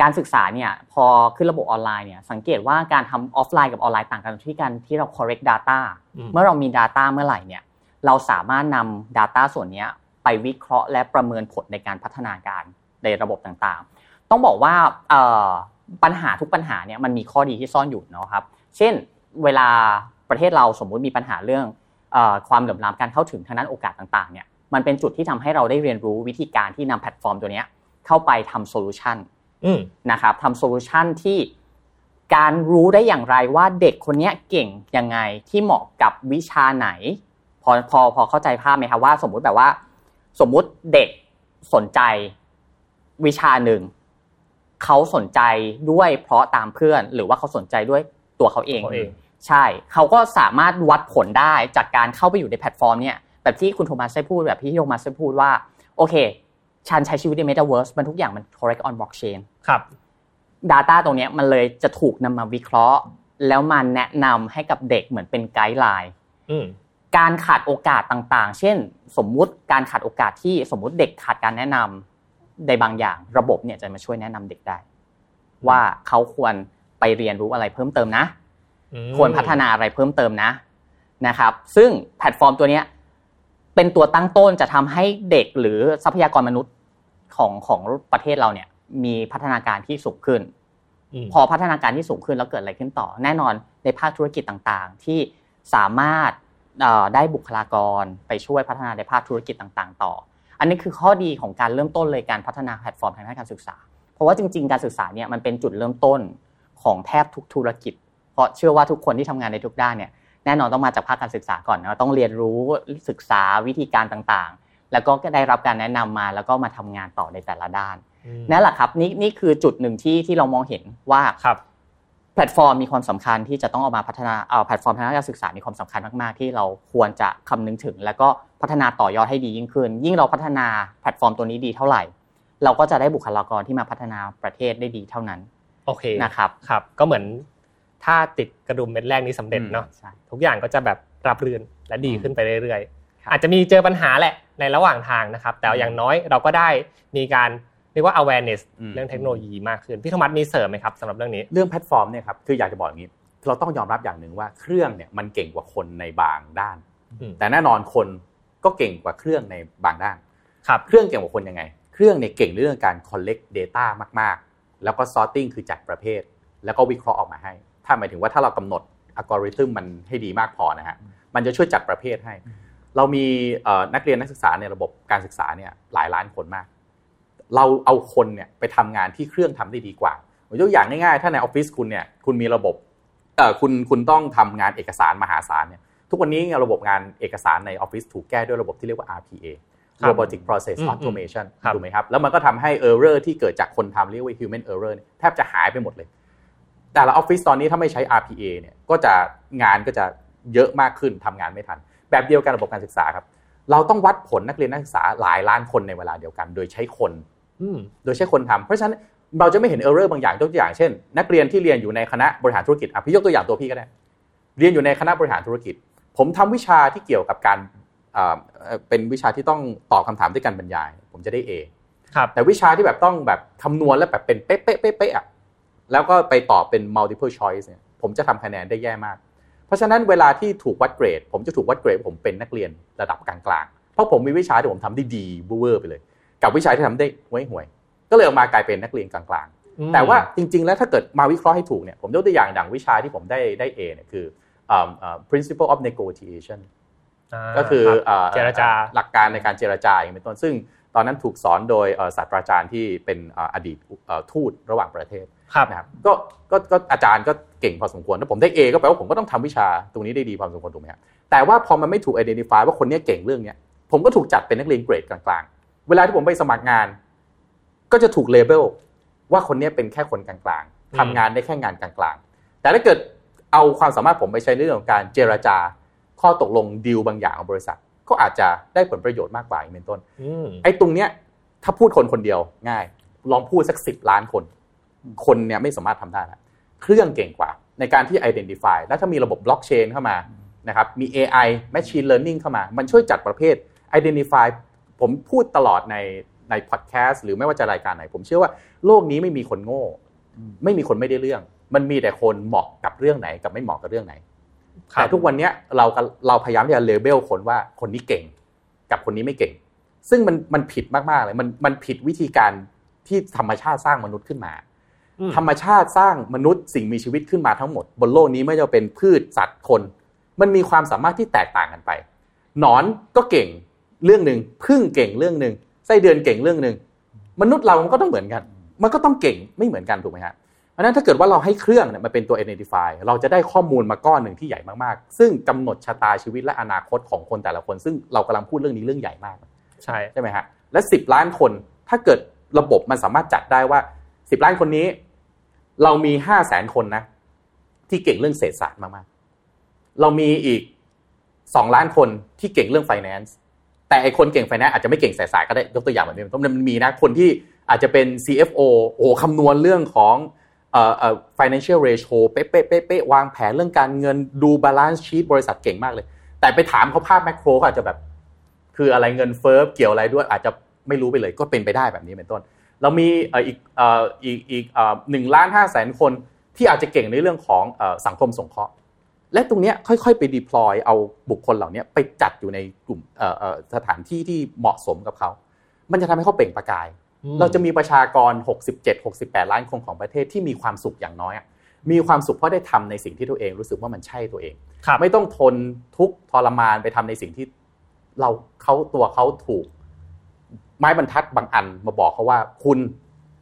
การศึกษาเนี่ยพอขึ้นระบบออนไลน์เนี่ยสังเกตว่าการทำออฟไลน์กับออนไลน์ต่างกันที่กันที่เรา collect data เมื่อเรามี data เมื่อไหร่เนี่ยเราสามารถนำ data ส่วนนี้ไปวิเคราะห์และประเมินผลในการพัฒนาการในระบบต่างๆ ต้องบอกว่าปัญหาทุกปัญหาเนี่ยมันมีข้อดีที่ซ่อนอยู่เนาะครับ เช่นเวลาประเทศเราสมมุติมีปัญหาเรื่องความเหลื่อมล้ำการเข้าถึงทางด้านโอกาสต่างๆเนี่ยมันเป็นจุดที่ทำให้เราได้เรียนรู้วิธีการที่นำแพลตฟอร์มตัวเนี้ยเข้าไปทำโซลูชันนะครับทำโซลูชันที่การรู้ได้อย่างไรว่าเด็กคนนี้เก่งยังไงที่เหมาะกับวิชาไหน พอพอพอเข้าใจภาพไหมครับว่า สมมุติแบบว่า สมมุติเด็กสนใจวิชาหนึ่ง เขาสนใจด้วยเพราะตามเพื่อน หรือว่าเขาสนใจด้วยตัวเขาเองใช่เขาก็สามารถวัดผลได้จากการเข้าไปอยู่ในแพลตฟอร์มเนี่ยแบบที่คุณโทมัสได้พูดแบบที่โทมัสได้พูดว่า โอเคฉันใช้ชีวิตใน Metaverse มันทุกอย่างมัน correct on blockchain ครับ Data ตรงนี้มันเลยจะถูกนำมาวิเคราะห์ แล้วมาแนะนำให้กับเด็กเหมือนเป็น guideline การขาดโอกาสต่างๆ เช่น สมมุติการขาดโอกาสที่สมมุติเด็กขาดการแนะนำ ในบางอย่างระบบเนี่ยจะมาช่วยแนะนำเด็กได้ ว่าเขาควรไปเรียนรู้อะไรเพิ่มเติมนะ ควรพัฒนาอะไรเพิ่มเติมนะนะครับ ซึ่งแพลตฟอร์มตัวนี้เป็นตัวตั้งต้นจะทำให้เด็กหรือทรัพยากรมนุษย์ของของประเทศเราเนี่ยมีพัฒนาการที่สูงขึ้น พอพัฒนาการที่สูงขึ้นแล้วเกิดอะไรขึ้นต่อ แน่นอนในภาคธุรกิจต่างๆ ที่สามารถได้บุคลากรไปช่วยพัฒนาในภาคธุรกิจต่างๆ ต่อ อันนี้คือข้อดีของการเริ่มต้นเลยการพัฒนาแพลตฟอร์มทางด้านการศึกษา เพราะว่าจริง ๆ การศึกษาเนี่ยมันเป็นจุดเริ่มต้นของแทบทุกธุรกิจ เพราะเชื่อว่าทุกคนที่ทำงานในทุกด้านเนี่ยแน่นอนต้องมาจากภาคการศึกษาก่อนนะต้องเรียนรู้ศึกษาวิธีการต่างๆ แล้วก็ได้รับการแนะนำมาแล้วก็มาทำงานต่อในแต่ละด้านนั่นแหละครับนี่นี่คือจุดหนึ่งที่ที่เรามองเห็นว่าครับแพลตฟอร์มมีความสำคัญที่จะต้องเอามาพัฒนาเอาแพลตฟอร์มทางด้านการศึกษามีความสำคัญมากๆ ที่เราควรจะคำนึงถึง แล้วก็ พัฒนาต่อยอดให้ดียิ่งขึ้น ยิ่งเราพัฒนาแพลตฟอร์มตัวนี้ดีเท่าไหร่ เราก็จะได้บุคลากรที่มาพัฒนาประเทศได้ดีเท่านั้น โอเคนะครับครับ ก็เหมือนถ้าติดกระดุมเม็ดแรกนี้สำเร็จเนาะทุกอย่างก็จะแบบรับรื่นและดีขึ้นไปเรื่อยๆ อาจจะมีเจอปัญหาแหละในระหว่างทางนะครับ แต่อย่างน้อยเราก็ได้มีการเรียกว่า awareness เรื่องเทคโนโลยีมากขึ้น พี่ธมัสมีเสริมไหมครับสำหรับเรื่องนี้ เรื่องแพลตฟอร์มเนี่ยครับ คืออยากจะบอกอย่างนี้ เราต้องยอมรับอย่างหนึ่งว่าเครื่องเนี่ยมันเก่งกว่าคนในบางด้าน แต่แน่นอนคน ก็เก่งกว่าเครื่องในบางด้านครับเครื่องเก่งกว่าคนยังไง เครื่องเนี่ยเก่งเรื่องการ collect data มากๆ แล้วก็ sorting คือจัดประเภท แล้วก็วิเคราะห์ออกมาให้ ถ้าหมายถึงว่าถ้าเรากำหนดอัลกอริทึมมันให้ดีมากพอนะฮะมันจะช่วยจัดประเภทให้ เรามีนักเรียนนักศึกษาในระบบการศึกษาเนี่ยหลายล้านคนมาก เราเอาคนเนี่ยไปทำงานที่เครื่องทำได้ดีกว่ายกอย่างง่ายๆ ถ้าในออฟฟิศคุณเนี่ยคุณมีระบบเอ่อคุณคุณต้องทำงานเอกสารมหาศาลเนี่ย ทุกวันนี้ระบบงานเอกสารในออฟฟิศถูกแก้ด้วยระบบที่เรียกว่า RPA Robotic Process Automation ถูกไหมครับ แล้วมันก็ทำให้ error ที่เกิดจากคนทำเรียกว่า human error แทบจะหายไปหมดเลย แต่ละออฟฟิศตอนนี้ถ้าไม่ใช้ RPA เนี่ยก็จะงานก็จะเยอะมากขึ้นทำงานไม่ทัน แบบเดียวกันระบบการศึกษาครับ เราต้องวัดผลนักเรียนนักศึกษาหลายล้านคนในเวลาเดียวกัน โดยใช้คนโดยใช้คนทำเพราะฉะนั้นเราจะไม่เห็นเออร์เรอร์บางอย่างตัวอย่างเช่น นักเรียนที่เรียนอยู่ในคณะบริหารธุรกิจอะพี่ยกตัวอย่างตัวพี่ก็ได้ เรียนอยู่ในคณะบริหารธุรกิจ ผมทำวิชาที่เกี่ยวกับการเป็นวิชาที่ต้องตอบคาถามด้วยการบรรยาย ผมจะได้ A ครับแต่วิชาที่แบบต้องแบบคำนวณแล้วแบบเป็นเป๊ะเป๊ะเป๊ะเป๊ะแล้วก็ไปตอบเป็น multiple choice เนี่ยผมจะทำคะแนนได้แย่มาก เพราะฉะนั้นเวลาที่ถูกวัดเกรด ผมจะถูกวัดเกรด ผมเป็นนักเรียนระดับกลางๆ เพราะผมมีวิชาที่ผมทำได้ดีบูเวอร์ไปเลย กับวิชาที่ทำได้ห่วยห่วยก็เลยออกมากลายเป็นนักเรียนกลางๆ แต่ว่าจริง ๆ แล้วถ้าเกิดมาวิเคราะห์ให้ถูกเนี่ยผมยกตัวอย่างดังวิชาที่ผมได้ได้เอเนี่ยคือ principle of negotiation ก็คือเจรจาหลักการในการเจรจาอย่างเป็นต้น ซึ่งตอนนั้นถูกสอนโดยศาสตราจารย์ที่เป็นอดีตทูตระหว่างประเทศนะครับก็ก็ก็อาจารย์ก็เก่งพอสมควรถ้าผมได้ A ก็แปลว่าผมก็ต้องทำวิชาตรงนี้ได้ดีพอสมควรถูกไหมครับแต่ว่าพอมันไม่ถูก identify ว่าคนนี้เก่งเรื่องเนี้ยผมก็ถูกจัดเป็นนักเรียนเกรดกลางๆ เวลาที่ผมไปสมัครงาน ก็จะถูกเลเบลว่าคนนี้เป็นแค่คนกลางๆทำงานได้แค่งานกลางๆ แต่ถ้าเกิด เอาความสามารถผมไปใช้ในเรื่องของการเจรจาข้อตกลงดีลบางอย่างของบริษัท ก็อาจจะได้ผลประโยชน์มากกว่าอย่างเป็นต้นไอ้ตรงเนี้ยถ้าพูดคนคนเดียวง่าย ลองพูดสักสิบล้านคน คนเนี่ยไม่สามารถทำได้แล้วเครื่องเก่งกว่า ในการที่ identify แล้วถ้ามีระบบบล็อกเชนเข้ามานะครับมี AI machine learning เข้ามา มันช่วยจัดประเภท identify ผมพูดตลอดในในพอดแคสต์หรือไม่ว่าจะรายการไหน ผมเชื่อว่าโลกนี้ไม่มีคนโง่ ไม่มีคนไม่ได้เรื่อง มันมีแต่คนเหมาะกับเรื่องไหนกับไม่เหมาะกับเรื่องไหนแต่ทุกวันนี้เราเราพยายามที่จะเลเบลคนว่าคนนี้เก่ง กับคนนี้ไม่เก่ง ซึ่งมันมันผิดมากๆเลยมันมันผิดวิธีการที่ธรรมชาติสร้างมนุษย์ขึ้นมา ธรรมชาติสร้างมนุษย์สิ่งมีชีวิตขึ้นมาทั้งหมด บนโลกนี้ไม่ว่าเป็นพืชสัตว์คน มันมีความสามารถที่แตกต่างกันไป หนอนก็เก่งเรื่องหนึ่งพึ่งเก่งเรื่องหนึ่งไส้เดือนเก่งเรื่องหนึ่งมนุษย์เรามันก็ต้องเหมือนกัน มันก็ต้องเก่งไม่เหมือนกันถูกไหมฮะ เพราะนั้นถ้าเกิดว่าเราให้เครื่องเนี่ยมาเป็นตัว identify เราจะได้ข้อมูลมาก้อนหนึ่งที่ใหญ่มากๆ ซึ่งกำหนดชะตาชีวิตและอนาคตของคนแต่ละคน ซึ่งเรากำลังพูดเรื่องนี้เรื่องใหญ่มาก ใช่ใช่ไหมฮะและสิบล้านคนถ้าเกิดระบบมันสามารถจัดได้ว่าสิบล้านคนนี้ เรามีห้าแสนคนนะ ที่เก่งเรื่องเศรษฐศาสตร์มากๆ เรามีอีกสองล้านคนที่เก่งเรื่อง finance แต่ไอคนเก่ง finance อาจจะไม่เก่งเศรษฐศาสตร์ก็ได้ยกตัวอย่างแบบนี้ต้นมันมีนะคนที่อาจจะเป็น CFO โอ้คำนวณเรื่องของเอ่อเอ่อ financial ratio เป๊ะเป๊ะเป๊ะเป๊ะวางแผนเรื่องการเงินดู balance sheet บริษัทเก่งมากเลย แต่ไปถามเขาภาพแมคโครก็อาจจะแบบ คืออะไรเงินเฟ้อเกี่ยวอะไรด้วยอาจจะไม่รู้ไปเลยก็เป็นไปได้แบบนี้เป็นต้น เรามีอีกอีกอีกหนึ่งล้านห้าแสนคนที่อาจจะเก่งในเรื่องของสังคมสงเคราะห์ และตรงนี้ค่อยๆไป deploy เอาบุคคลเหล่านี้ไปจัดอยู่ในกลุ่มสถานที่ที่เหมาะสมกับเขา มันจะทำให้เขาเปล่งประกาย เราจะมีประชากร 67-68 ล้านคนของประเทศที่มีความสุขอย่างน้อยอะมีความสุขเพราะได้ทำในสิ่งที่ตัวเองรู้สึกว่ามันใช่ตัวเองครับไม่ต้องทนทุกข์ทรมานไปทำในสิ่งที่เราเขาตัวเขาถูก ไม้บรรทัดบางอันมาบอกเขาว่าคุณ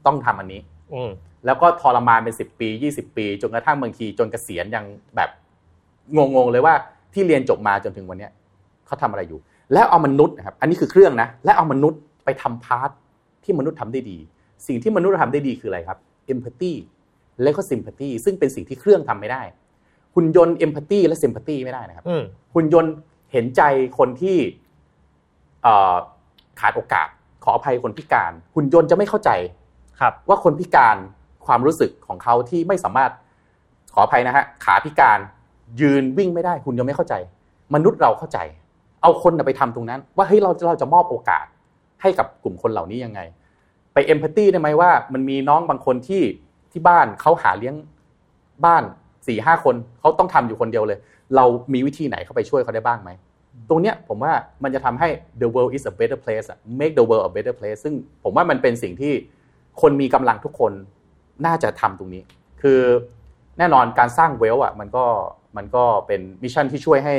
ต้องทำอันนี้ อืมแล้วก็ทรมานเป็นสิบปียี่สิบปี จนกระทั่งบางทีจนเกษียณยังแบบงงๆเลยว่าที่เรียนจบมาจนถึงวันเนี้ยเขาทำอะไรอยู่ แล้วเอามนุษย์นะครับ อันนี้คือเครื่องนะ และเอามนุษย์ไปทำพาร์ท ที่มนุษย์ทำได้ดี สิ่งที่มนุษย์ทำได้ดีคืออะไรครับ empathy และก็ sympathy ซึ่งเป็นสิ่งที่เครื่องทำไม่ได้ หุ่นยนต์ empathy และ sympathy ไม่ได้นะครับอืมหุ่นยนต์เห็นใจคนที่เอ่อขาดโอกาสขออภัยคนพิการ หุ่นยนต์จะไม่เข้าใจครับ ว่าคนพิการความรู้สึกของเขาที่ไม่สามารถขออภัยนะฮะขาพิการยืนวิ่งไม่ได้คุณยังไม่เข้าใจ มนุษย์เราเข้าใจ เอาคนน่ะไปทำตรงนั้น ว่าเฮ้ยเราเราจะมอบโอกาส ให้กับกลุ่มคนเหล่านี้ยังไง ไปเอมพัตตีได้ไหมว่า มันมีน้องบางคนที่ที่บ้านเขาหาเลี้ยงบ้านสี่ห้าคนเขาต้องทำอยู่คนเดียวเลย เรามีวิธีไหนเข้าไปช่วยเขาได้บ้างไหมตรงเนี้ยผมว่ามันจะทำให้ the world is a better place อะ make the world a better place ซึ่งผมว่ามันเป็นสิ่งที่คนมีกำลังทุกคนน่าจะทำตรงนี้ คือแน่นอนการสร้างเวลอะมันก็มันก็เป็นมิชชั่นที่ช่วยให้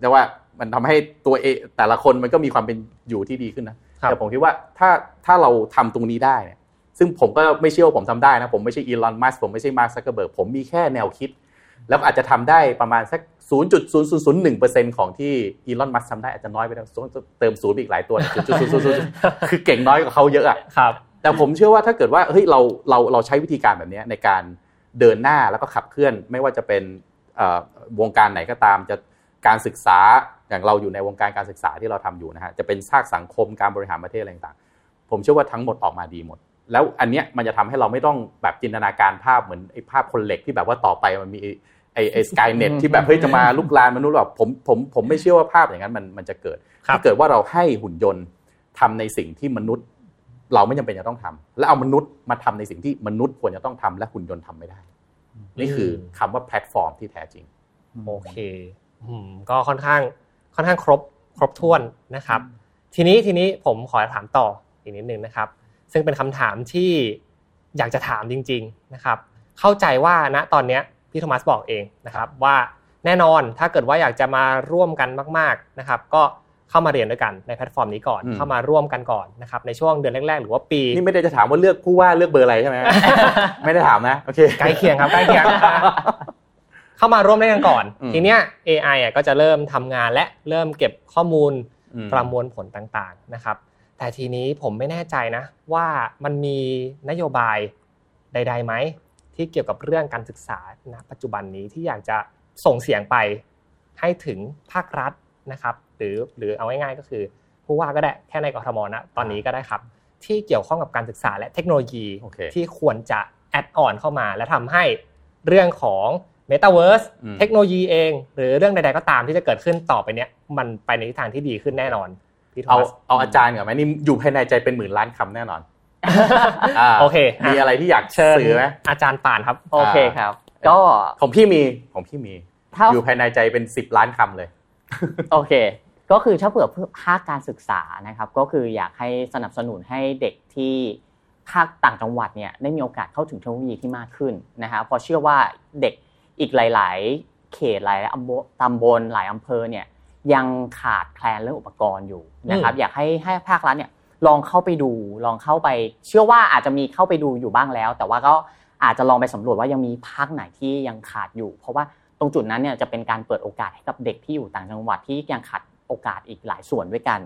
เรียกว่ามันทำให้ตัวเอแต่ละคนมันก็มีความเป็นอยู่ที่ดีขึ้นนะ แต่ผมคิดว่าถ้าถ้าเราทำตรงนี้ได้เนี่ยซึ่งผมก็ไม่เชื่อว่าผมทำได้นะ ผมไม่ใช่อีลอนมัสก์ผมไม่ใช่มาร์คซักเกอร์เบิร์กผมมีแค่แนวคิด แล้วอาจจะทำได้ประมาณสัก 0.0001%ของที่อีลอนมัสก์ทำได้อาจจะน้อยไปแล้วเติมศูนย์ไปอีกหลายตัว0.0000คือเก่งน้อยกว่าเขาเยอะอะครับแต่ผมเชื่อว่าถ้าเกิดว่าเฮ้ยเราเราเราใช้วิธีการแบบนี้ในการเดินหน้าแล้วก็ขับเคลื่อน ไม่ว่าจะเป็นเอ่อวงการไหนก็ตามจะการศึกษา อย่างเราอยู่ในวงการการศึกษาที่เราทำอยู่นะฮะจะเป็นภาคสังคมการบริหารประเทศอะไรต่างๆ ผมเชื่อว่าทั้งหมดออกมาดีหมด แล้วอันเนี้ยมันจะทำให้เราไม่ต้องแบบจินตนาการภาพเหมือนไอ้ภาพคนเหล็กที่แบบว่าต่อไปมันมีไอ้ไอ้สกายเน็ตที่แบบเฮ้ยจะมาลุกลานมนุษย์แบบผมผมผมไม่เชื่อว่าภาพอย่างนั้นมันมันจะเกิดครับถ้าเกิดว่าเราให้หุ่นยนต์ทำในสิ่งที่มนุษย์ เราไม่จำเป็นจะต้องทำและเอามนุษย์มาทำในสิ่งที่มนุษย์ควรจะต้องทำและหุ่นยนต์ทำไม่ได้ นี่คือคำว่าแพลตฟอร์มที่แท้จริงโอเคอืมก็ค่อนข้าง ค่อนข้างครบครบถ้วนนะครับ ทีนี้ทีนี้ผมขอถามต่ออีกนิดนึงนะครับ ซึ่งเป็นคำถามที่อยากจะถามจริง ๆนะครับ เข้าใจว่าณตอนเนี้ยพี่โทมัสบอกเองนะครับว่าแน่นอนถ้าเกิดว่าอยากจะมาร่วมกันมาก ๆนะครับ ก็เข้ามาเรียนด้วยกันในแพลตฟอร์มนี้ก่อนอืมเข้ามาร่วมกันก่อนนะครับในช่วงเดือนแรกๆ หรือว่าปี นี่ไม่ได้จะถามว่าเลือกผู้ว่าเลือกเบอร์อะไรใช่ไหมไม่ได้ถามนะโอเคใกล้เคียงครับใกล้เคียง เข้ามาร่วมเล่นกันก่อนอืมทีเนี้ย AI อะก็จะเริ่มทำงานและเริ่มเก็บข้อมูลอืมประมวลผลต่างๆนะครับ แต่ทีนี้ผมไม่แน่ใจนะ ว่ามันมีนโยบายใดๆไหมที่เกี่ยวกับเรื่องการศึกษาณปัจจุบันนี้ที่อยากจะส่งเสียงไปให้ถึงภาครัฐนะครับ หรือหรือเอาง่ายๆก็คือผู้ว่าก็ได้แค่ในกรทมนะตอนนี้ก็ได้ครับ ที่เกี่ยวข้องกับการศึกษาและเทคโนโลยีโอเคที่ควรจะแอดออนเข้ามา และทำให้เรื่องของ Metaverse อืมเทคโนโลยีเอง หรือเรื่องใดๆก็ตามที่จะเกิดขึ้นต่อไปเนี้ยมันไปในทิศทางที่ดีขึ้นแน่นอนพี่โทเอามัสเอาอาจารย์ก่อนไหมนี่อยู่ภายในใจเป็นหมื่นล้านคำแน่นอนาโอเค มีอะไรที่อยากเชิญสื่อไหมอาจารย์ป่านครับ โอเคครับ ก็ของพี่มีของพี่มีถ้าอยู่ภายในใจเป็นสิบล้านคำเลย โอเค ก็คือถ้าเผื่อภาคการศึกษานะครับ ก็คืออยากให้สนับสนุนให้เด็กที่ภาคต่างจังหวัดเนี่ยได้มีโอกาสเข้าถึงเทคโนโลยีที่มากขึ้นนะครับเพราะเชื่อว่าเด็ก อีกหลาย ๆ เขตหลายๆอำเภอตำบลหลายอำเภอเนี่ยยังขาดแคลนเรื่องอุปกรณ์อยู่นะครับ อยากให้ให้ภาครัฐเนี่ยลองเข้าไปดูลองเข้าไป เชื่อว่าอาจจะมีเข้าไปดูอยู่บ้างแล้ว แต่ว่าก็อาจจะลองไปสำรวจว่ายังมีภาคไหนที่ยังขาดอยู่ เพราะว่าตรงจุดนั้นเนี่ยจะเป็นการเปิดโอกาสให้กับเด็กที่อยู่ต่างจังหวัดที่ยังขาดโอกาสอีกหลายส่วนด้วยกัน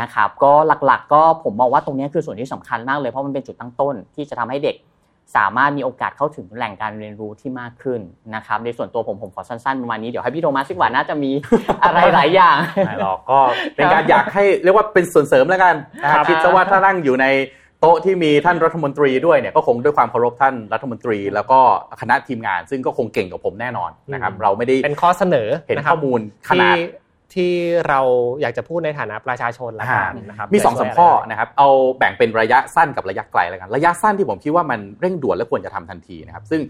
นะครับ ก็หลักๆ ก็ผมมองว่าตรงนี้คือส่วนที่สำคัญมากเลยเพราะมันเป็นจุดตั้งต้นที่จะทำให้เด็ก สามารถมีโอกาสเข้าถึงแหล่งการเรียนรู้ที่มากขึ้นนะครับในส่วนตัวผมผมขอสั้นๆประมาณนี้เดี๋ยวให้พี่โทมัสซิกว่าน่าจะมีอะไรหลายอย่างไม่หรอกก็เป็นการอยากให้เรียกว่าเป็นส่วนเสริมแล้วกันคิดซะว่าถ้านั่งอยู่ในโต๊ะที่มีท่านรัฐมนตรีด้วยเนี่ยก็คงด้วยความเคารพท่านรัฐมนตรี แล้วก็คณะทีมงาน ซึ่งก็คงเก่งกว่าผมแน่นอนนะครับเราไม่ได้เป็นข้อเสนอเห็นข้อมูลขนาด ที่เราอยากจะพูดในฐานะประชาชนละกันนะครับมีสองสามข้อนะครับเอาแบ่งเป็นระยะสั้นกับระยะไกลแล้วกัน ระยะสั้นที่ผมคิดว่ามันเร่งด่วนและควรจะทำทันทีนะครับซึ่ง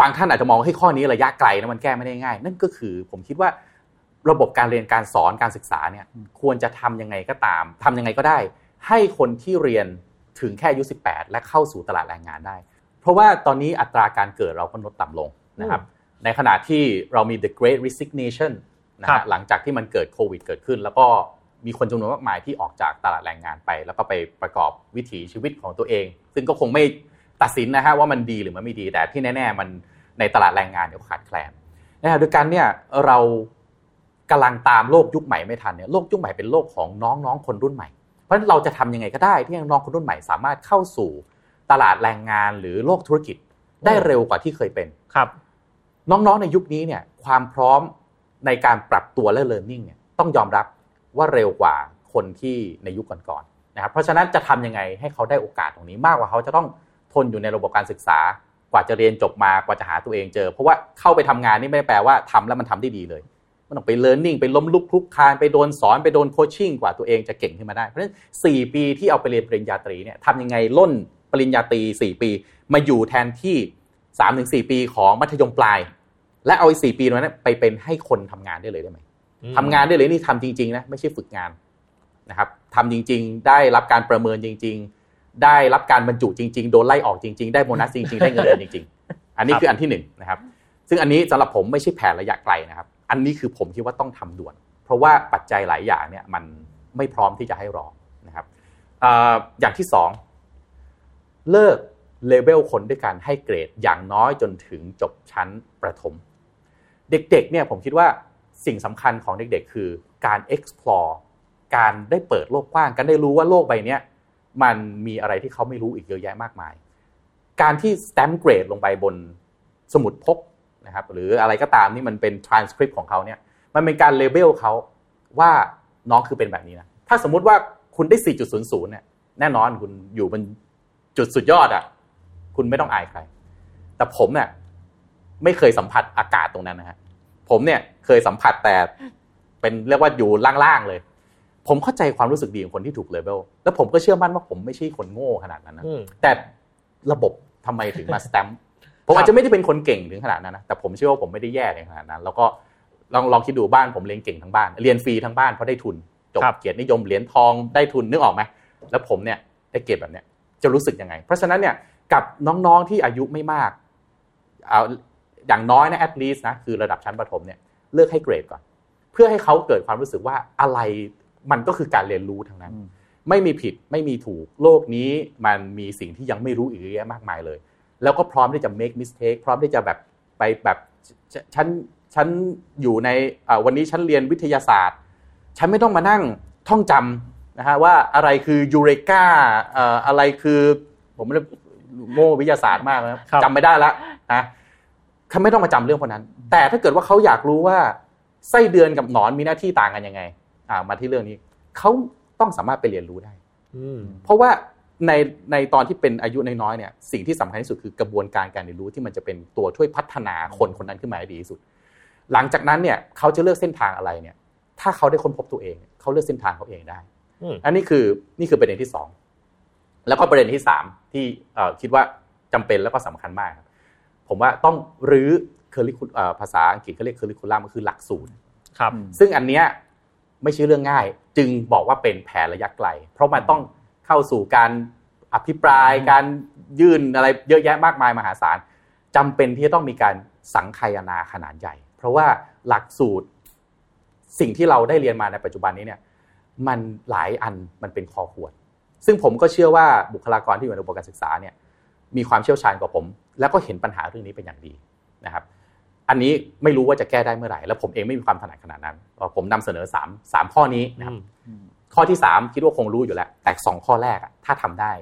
บางท่านอาจจะมองให้ข้อนี้ระยะไกลนะมันแก้ไม่ได้ง่าย นั่นก็คือผมคิดว่าระบบการเรียนการสอนการศึกษาเนี่ยควรจะทํำยังไงก็ตามทำยังไงก็ได้ ให้คนที่เรียนถึงแค่อายุ 18 และเข้าสู่ตลาดแรงงานได้ เพราะว่าตอนนี้อัตราการเกิดเราก็ลดต่ำลงนะครับในขณะที่เรามี the great resignation นะฮะหลังจากที่มันเกิดโควิด เกิดขึ้น แล้วก็มีคนจำนวนมากมายที่ออกจากตลาดแรงงานไป แล้วก็ไปประกอบวิถีชีวิตของตัวเอง ซึ่งก็คงไม่ตัดสินนะฮะว่ามันดีหรือมันไม่ดีแต่ที่แน่ ๆ มันในตลาดแรงงานเนี่ยขาดแคลนนะฮะด้วยกันเนี่ยเรากำลังตามโลกยุคใหม่ไม่ทันเนี่ยโลกยุคใหม่เป็นโลกของน้องๆคนรุ่นใหม่ เพราะฉะนั้นเราจะทำยังไงก็ได้ ที่น้องคนรุ่นใหม่สามารถเข้าสู่ตลาดแรงงานหรือโลกธุรกิจได้เร็วกว่าที่เคยเป็นครับ น้องๆในยุคนี้เนี่ย ความพร้อม ในการปรับตัวและ learning เนี่ยต้องยอมรับว่าเร็วกว่าคนที่ในยุคก่อนๆนะครับเพราะฉะนั้นจะทำยังไงให้เขาได้โอกาสตรงนี้มากกว่าเขาจะต้องทนอยู่ในระบบการศึกษากว่าจะเรียนจบมากว่าจะหาตัวเองเจอ เพราะว่าเข้าไปทำงานนี่ไม่ได้แปลว่าทำแล้วมันทำได้ดีเลย มันต้องไป learning ไปล้มลุกคลุกคานไปโดนสอนไปโดนโคชชิ่งกว่าตัวเองจะเก่งขึ้นมาได้เพราะฉะนั้นสี่ปีที่เอาไปเรียนปริญญาตรีเนี่ยทำยังไงล้นปริญญาตรีสี่ปี มาอยู่แทนที่สามถึงสี่ปีของมัธยมปลาย และเอาอีกสี่ปีนั้นไปเป็นให้คนทำงานได้เลยได้ไหมทำงานได้เลยนี่ทำจริง ๆ นะ ไม่ใช่ฝึกงานนะครับทำจริง ๆ ได้รับการประเมินจริง ๆ ได้รับการบรรจุจริง ๆ โดนไล่ออกจริง ๆ ได้โบนัสจริง ๆ ได้เงินเดือนจริง ๆ อันนี้คืออันที่หนึ่งนะครับ ซึ่งอันนี้สำหรับผมไม่ใช่แผนระยะไกลนะครับ อันนี้คือผมคิดว่าต้องทำด่วน เพราะว่าปัจจัยหลายอย่างเนี่ยมันไม่พร้อมที่จะให้รอนะครับอย่างที่สองเลิกเลเวลคนด้วยการให้เกรดอย่างน้อยจนถึงจบชั้นประถม เด็กๆเนี่ยผมคิดว่าสิ่งสำคัญของเด็กๆ คือการ explore การได้เปิดโลกกว้าง การได้รู้ว่าโลกใบนี้มันมีอะไรที่เขาไม่รู้อีกเยอะแยะมากมาย การที่ stamp grade ลงไปบนสมุดพกนะครับหรืออะไรก็ตามนี่มันเป็น transcript ของเขาเนี่ยมันเป็นการเลเบลเขาว่าน้องคือเป็นแบบนี้นะถ้าสมมุติว่าคุณได้ 4.00 เนี่ยแน่นอนคุณอยู่บนจุดสุดยอดอะ่ะ คุณไม่ต้องอายใคร แต่ผมเนี่ย ไม่เคยสัมผัสอากาศตรงนั้นนะฮะผมเนี่ยเคยสัมผัสแต่เป็นเรียกว่าอยู่ล่างๆเลย ผมเข้าใจความรู้สึกดีของคนที่ถูกเลเวลแล้วผมก็เชื่อมั่นว่าผมไม่ใช่คนโง่ขนาดนั้นนะแต่ระบบทำไมถึงมาสแตมป์ผมอาจจะไม่ได้เป็นคนเก่งถึงขนาดนั้นนะแต่ผมเชื่อว่าผมไม่ได้แย่ในขนาดนั้น แล้วก็ลองลองคิดดูบ้านผมเรียนเก่งทั้งบ้าน เรียนฟรีทั้งบ้านเพราะได้ทุนจบเกียรตินิยมเหรียญทองได้ทุนนึกออกไหมแล้วผมเนี่ยได้เกียรติแบบเนี้ยจะรู้สึกยังไง เพราะฉะนั้นเนี่ยกับน้องๆที่อายุไม่มากเอา อย่างน้อยนะ at least นะคือระดับชั้นประถมเนี่ยเลือกให้เกรดก่อน เพื่อให้เขาเกิดความรู้สึกว่าอะไรมันก็คือการเรียนรู้ทั้งนั้น ไม่มีผิดไม่มีถูกโลกนี้มันมีสิ่งที่ยังไม่รู้อีกเยอะมากมายเลย แล้วก็พร้อมที่จะ make mistake พร้อมที่จะแบบไปแบบฉันฉันอยู่ในวันนี้ฉันเรียนวิทยาศาสตร์ ฉันไม่ต้องมานั่งท่องจำนะฮะว่าอะไรคือยูเรกาอะไรคือผมโง่วิทยาศาสตร์มากนะจำไม่ได้แล้วนะ เขาไม่ต้องมาจำเรื่องพวกนั้น แต่ถ้าเกิดว่าเขาอยากรู้ว่าไส้เดือนกับหนอนมีหน้าที่ต่างกันยังไง อ่ามาที่เรื่องนี้เขาต้องสามารถไปเรียนรู้ได้เพราะว่าในในตอนที่เป็นอายุน้อยๆเนี่ยสิ่งที่สำคัญที่สุดคือกระบวนการการเรียนรู้ที่มันจะเป็นตัวช่วยพัฒนาคนคนนั้นขึ้นมาให้ดีที่สุด หลังจากนั้นเนี่ยเขาจะเลือกเส้นทางอะไรเนี่ย ถ้าเขาได้ค้นพบตัวเองเขาเลือกเส้นทางเขาเองได้อันนี้คือนี่คือประเด็นที่สองแล้วก็ประเด็นที่สามที่คิดว่าจำเป็นแล้วก็สำคัญมาก ผมว่าต้องรื้อเคอร์ริคูภาษาอังกฤษเขาเรียกเคอร์ริคูลัมก็คือหลักสูตรครับ ซึ่งอันเนี้ยไม่ใช่เรื่องง่าย จึงบอกว่าเป็นแผนระยะไกล เพราะมันต้องเข้าสู่การอภิปรายการยื่นอะไรเยอะแยะมากมายมหาศาลจำเป็นที่จะต้องมีการสังคายนาขนาดใหญ่ เพราะว่าหลักสูตรสิ่งที่เราได้เรียนมาในปัจจุบันนี้เนี่ยมันหลายอันมันเป็นคอขวด ซึ่งผมก็เชื่อว่าบุคลากรที่อยู่ในระบบการศึกษาเนี่ยมีความเชี่ยวชาญกว่าผม แล้วก็เห็นปัญหาเรื่องนี้เป็นอย่างดีนะครับ อันนี้ไม่รู้ว่าจะแก้ได้เมื่อไหร่ แล้วผมเองไม่มีความถนัดขนาดนั้น ผมนำเสนอ3 3ข้อนี้นะครับข้อที่ 3 คิดว่าคงรู้อยู่แล้ว แต่สองข้อแรกถ้าทำได้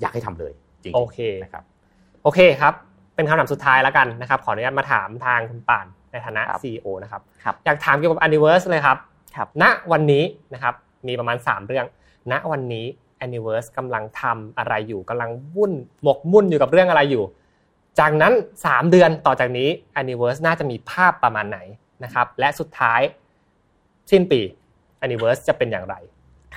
อยากให้ทำเลย จริงโอเคนะครับ โอเคครับ เป็นคำถามสุดท้ายแล้วกันนะครับ ขออนุญาตมาถามทางคุณป่านในฐานะ CEO นะครับ อยากถามเกี่ยวกับ Anniverse เลยครับณวันนี้นะครับ มีประมาณ 3 เรื่อง ณวันนี้ Anniverse กำลังทำอะไรอยู่กำลังวุ่นหมกมุ่นอยู่กับเรื่องอะไรอยู่ จากนั้น 3 เดือนต่อจากนี้ Anniverse น่าจะมีภาพประมาณไหนนะครับ และสุดท้ายสิ้นปี Anniverse จะเป็นอย่างไร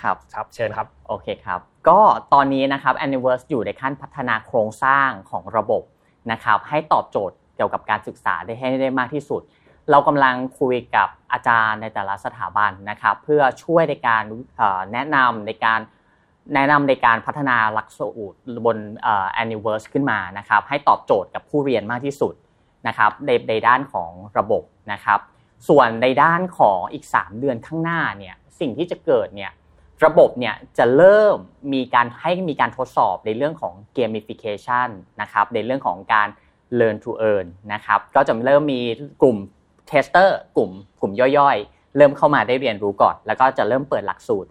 ครับครับ เชิญครับ โอเคครับ ก็ตอนนี้นะครับ Anniverse อยู่ในขั้นพัฒนาโครงสร้างของระบบนะครับ ให้ตอบโจทย์เกี่ยวกับการศึกษาได้ให้ได้มากที่สุด เรากำลังคุยกับอาจารย์ในแต่ละสถาบันนะครับ เพื่อช่วยในการแนะนำในการ แนะนำในการพัฒนาหลักสูตรบน Anniverse ขึ้นมานะครับให้ตอบโจทย์กับผู้เรียนมากที่สุดนะครับในในด้านของระบบนะครับ ส่วนในด้านของอีก 3 เดือนข้างหน้าเนี่ยสิ่งที่จะเกิดเนี่ยระบบเนี่ยจะเริ่มมีการให้มีการทดสอบในเรื่องของ gamification นะครับในเรื่องของการ learn to earn นะครับก็จะเริ่มมีกลุ่ม tester กลุ่มกลุ่มย่อยๆ เริ่มเข้ามาได้เรียนรู้ก่อน แล้วก็จะเริ่มเปิดหลักสูตร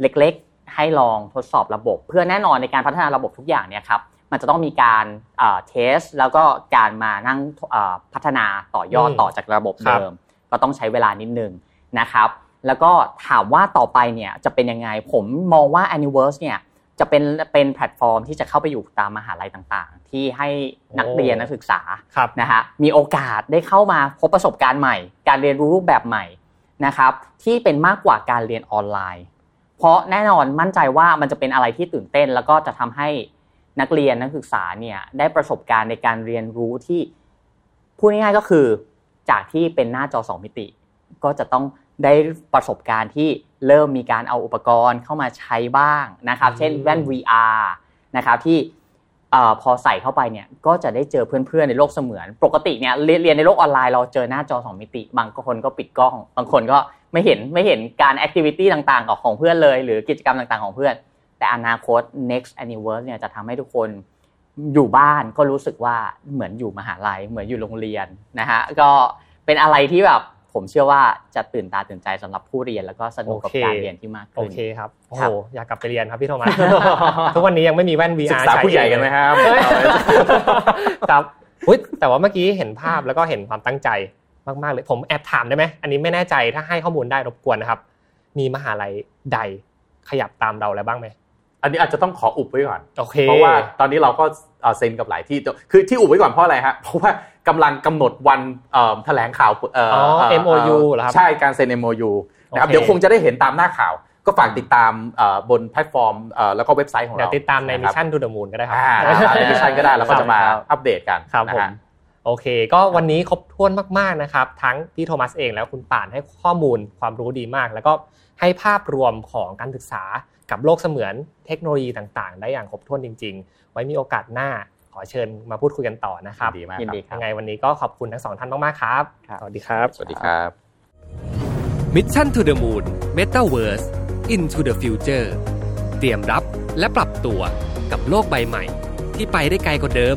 เล็ก ให้ลองทดสอบระบบ เพื่อแน่นอนในการพัฒนาระบบทุกอย่างเนี่ยครับมันจะต้องมีการเทสแล้วก็การมานั่งพัฒนาต่อยอดต่อจากระบบเดิม ก็ต้องใช้เวลานิดนึงนะครับ แล้วก็ถามว่าต่อไปเนี่ยจะเป็นยังไง ผมมองว่า Anniverse เนี่ยจะเป็นเป็นแพลตฟอร์มที่จะเข้าไปอยู่ตามมหาลัยต่างๆ ที่ให้นักเรียนนักศึกษานะฮะมีโอกาสได้เข้ามาพบประสบการณ์ใหม่ การเรียนรู้รูปแบบใหม่นะครับที่เป็นมากกว่าการเรียนออนไลน์ เพราะแน่นอนมั่นใจว่ามันจะเป็นอะไรที่ตื่นเต้น แล้วก็จะทำให้นักเรียนนักศึกษาเนี่ยได้ประสบการณ์ในการเรียนรู้ที่พูดง่ายๆก็คือจากที่เป็นหน้าจอสองมิติ ก็จะต้องได้ประสบการณ์ที่เริ่มมีการเอาอุปกรณ์เข้ามาใช้บ้างนะครับ เช่นแว่น VR นะครับที่พอใส่เข้าไปเนี่ยก็จะได้เจอเพื่อนๆในโลกเสมือน ปกติเนี่ยเรียนในโลกออนไลน์เราเจอหน้าจอสองมิติ บางคนก็ปิดกล้อง บางคนก็ ไม่เห็นไม่เห็นการแอคทิวิตี้ต่างๆของเพื่อนเลย หรือกิจกรรมต่างๆของเพื่อน แต่อนาคต next anniversary เนี่ยจะทำให้ทุกคนอยู่บ้านก็รู้สึกว่าเหมือนอยู่มหาลัย เหมือนอยู่โรงเรียนนะฮะก็เป็นอะไรที่แบบผมเชื่อว่าจะตื่นตาตื่นใจสำหรับผู้เรียนแล้วก็สนุกกับการเรียนที่มากขึ้นโอเคครับโอ้โหอยากกลับไปเรียนครับพี่โทมัสทุกวันนี้ยังไม่มีแว่น VR ใช้ผู้ใหญ่กันไหมครับครับอุ้ยแต่ว่าเมื่อกี้เห็นภาพแล้วก็เห็นความตั้งใจ มากๆเลยผมแอบถามได้ไหมอันนี้ไม่แน่ใจถ้าให้ข้อมูลได้รบกวนนะครับ มีมหาลัยใดขยับตามเราแล้วบ้างไหมอันนี้อาจจะต้องขออุบไว้ก่อนโอเคเพราะว่าตอนนี้เราก็เซ็นกับหลายที่คือที่อุบไว้ก่อนเพราะอะไรฮะเพราะว่ากำลังกำหนดวันแถลงข่าวอ๋อ MOU เหรอครับใช่การเซ็น MOU นะครับเดี๋ยวคงจะได้เห็นตามหน้าข่าวก็ฝากติดตามบนแพลตฟอร์มแล้วก็เว็บไซต์ของเราเดี๋ยวติดตามใน Mission To The Moon ก็ได้ครับใน Mission ก็ได้แล้วก็จะมาอัปเดตกันครับผม โอเค ก็วันนี้ครบถ้วนมากๆนะครับ ทั้งพี่โทมัสเองแล้วคุณป่านให้ข้อมูลความรู้ดีมาก แล้วก็ให้ภาพรวมของการศึกษากับโลกเสมือนเทคโนโลยีต่างๆ ได้อย่างครบถ้วนจริง ๆ ไว้มีโอกาสหน้าขอเชิญมาพูดคุยกันต่อนะครับดีมากครับยังไงวันนี้ก็ขอบคุณทั้งสองท่านมากๆครับ สวัสดีครับ สวัสดีครับ Mission to the Moon Metaverse into the future เตรียมรับและปรับตัวกับโลกใบใหม่ ที่ไปได้ไกลกว่าเดิม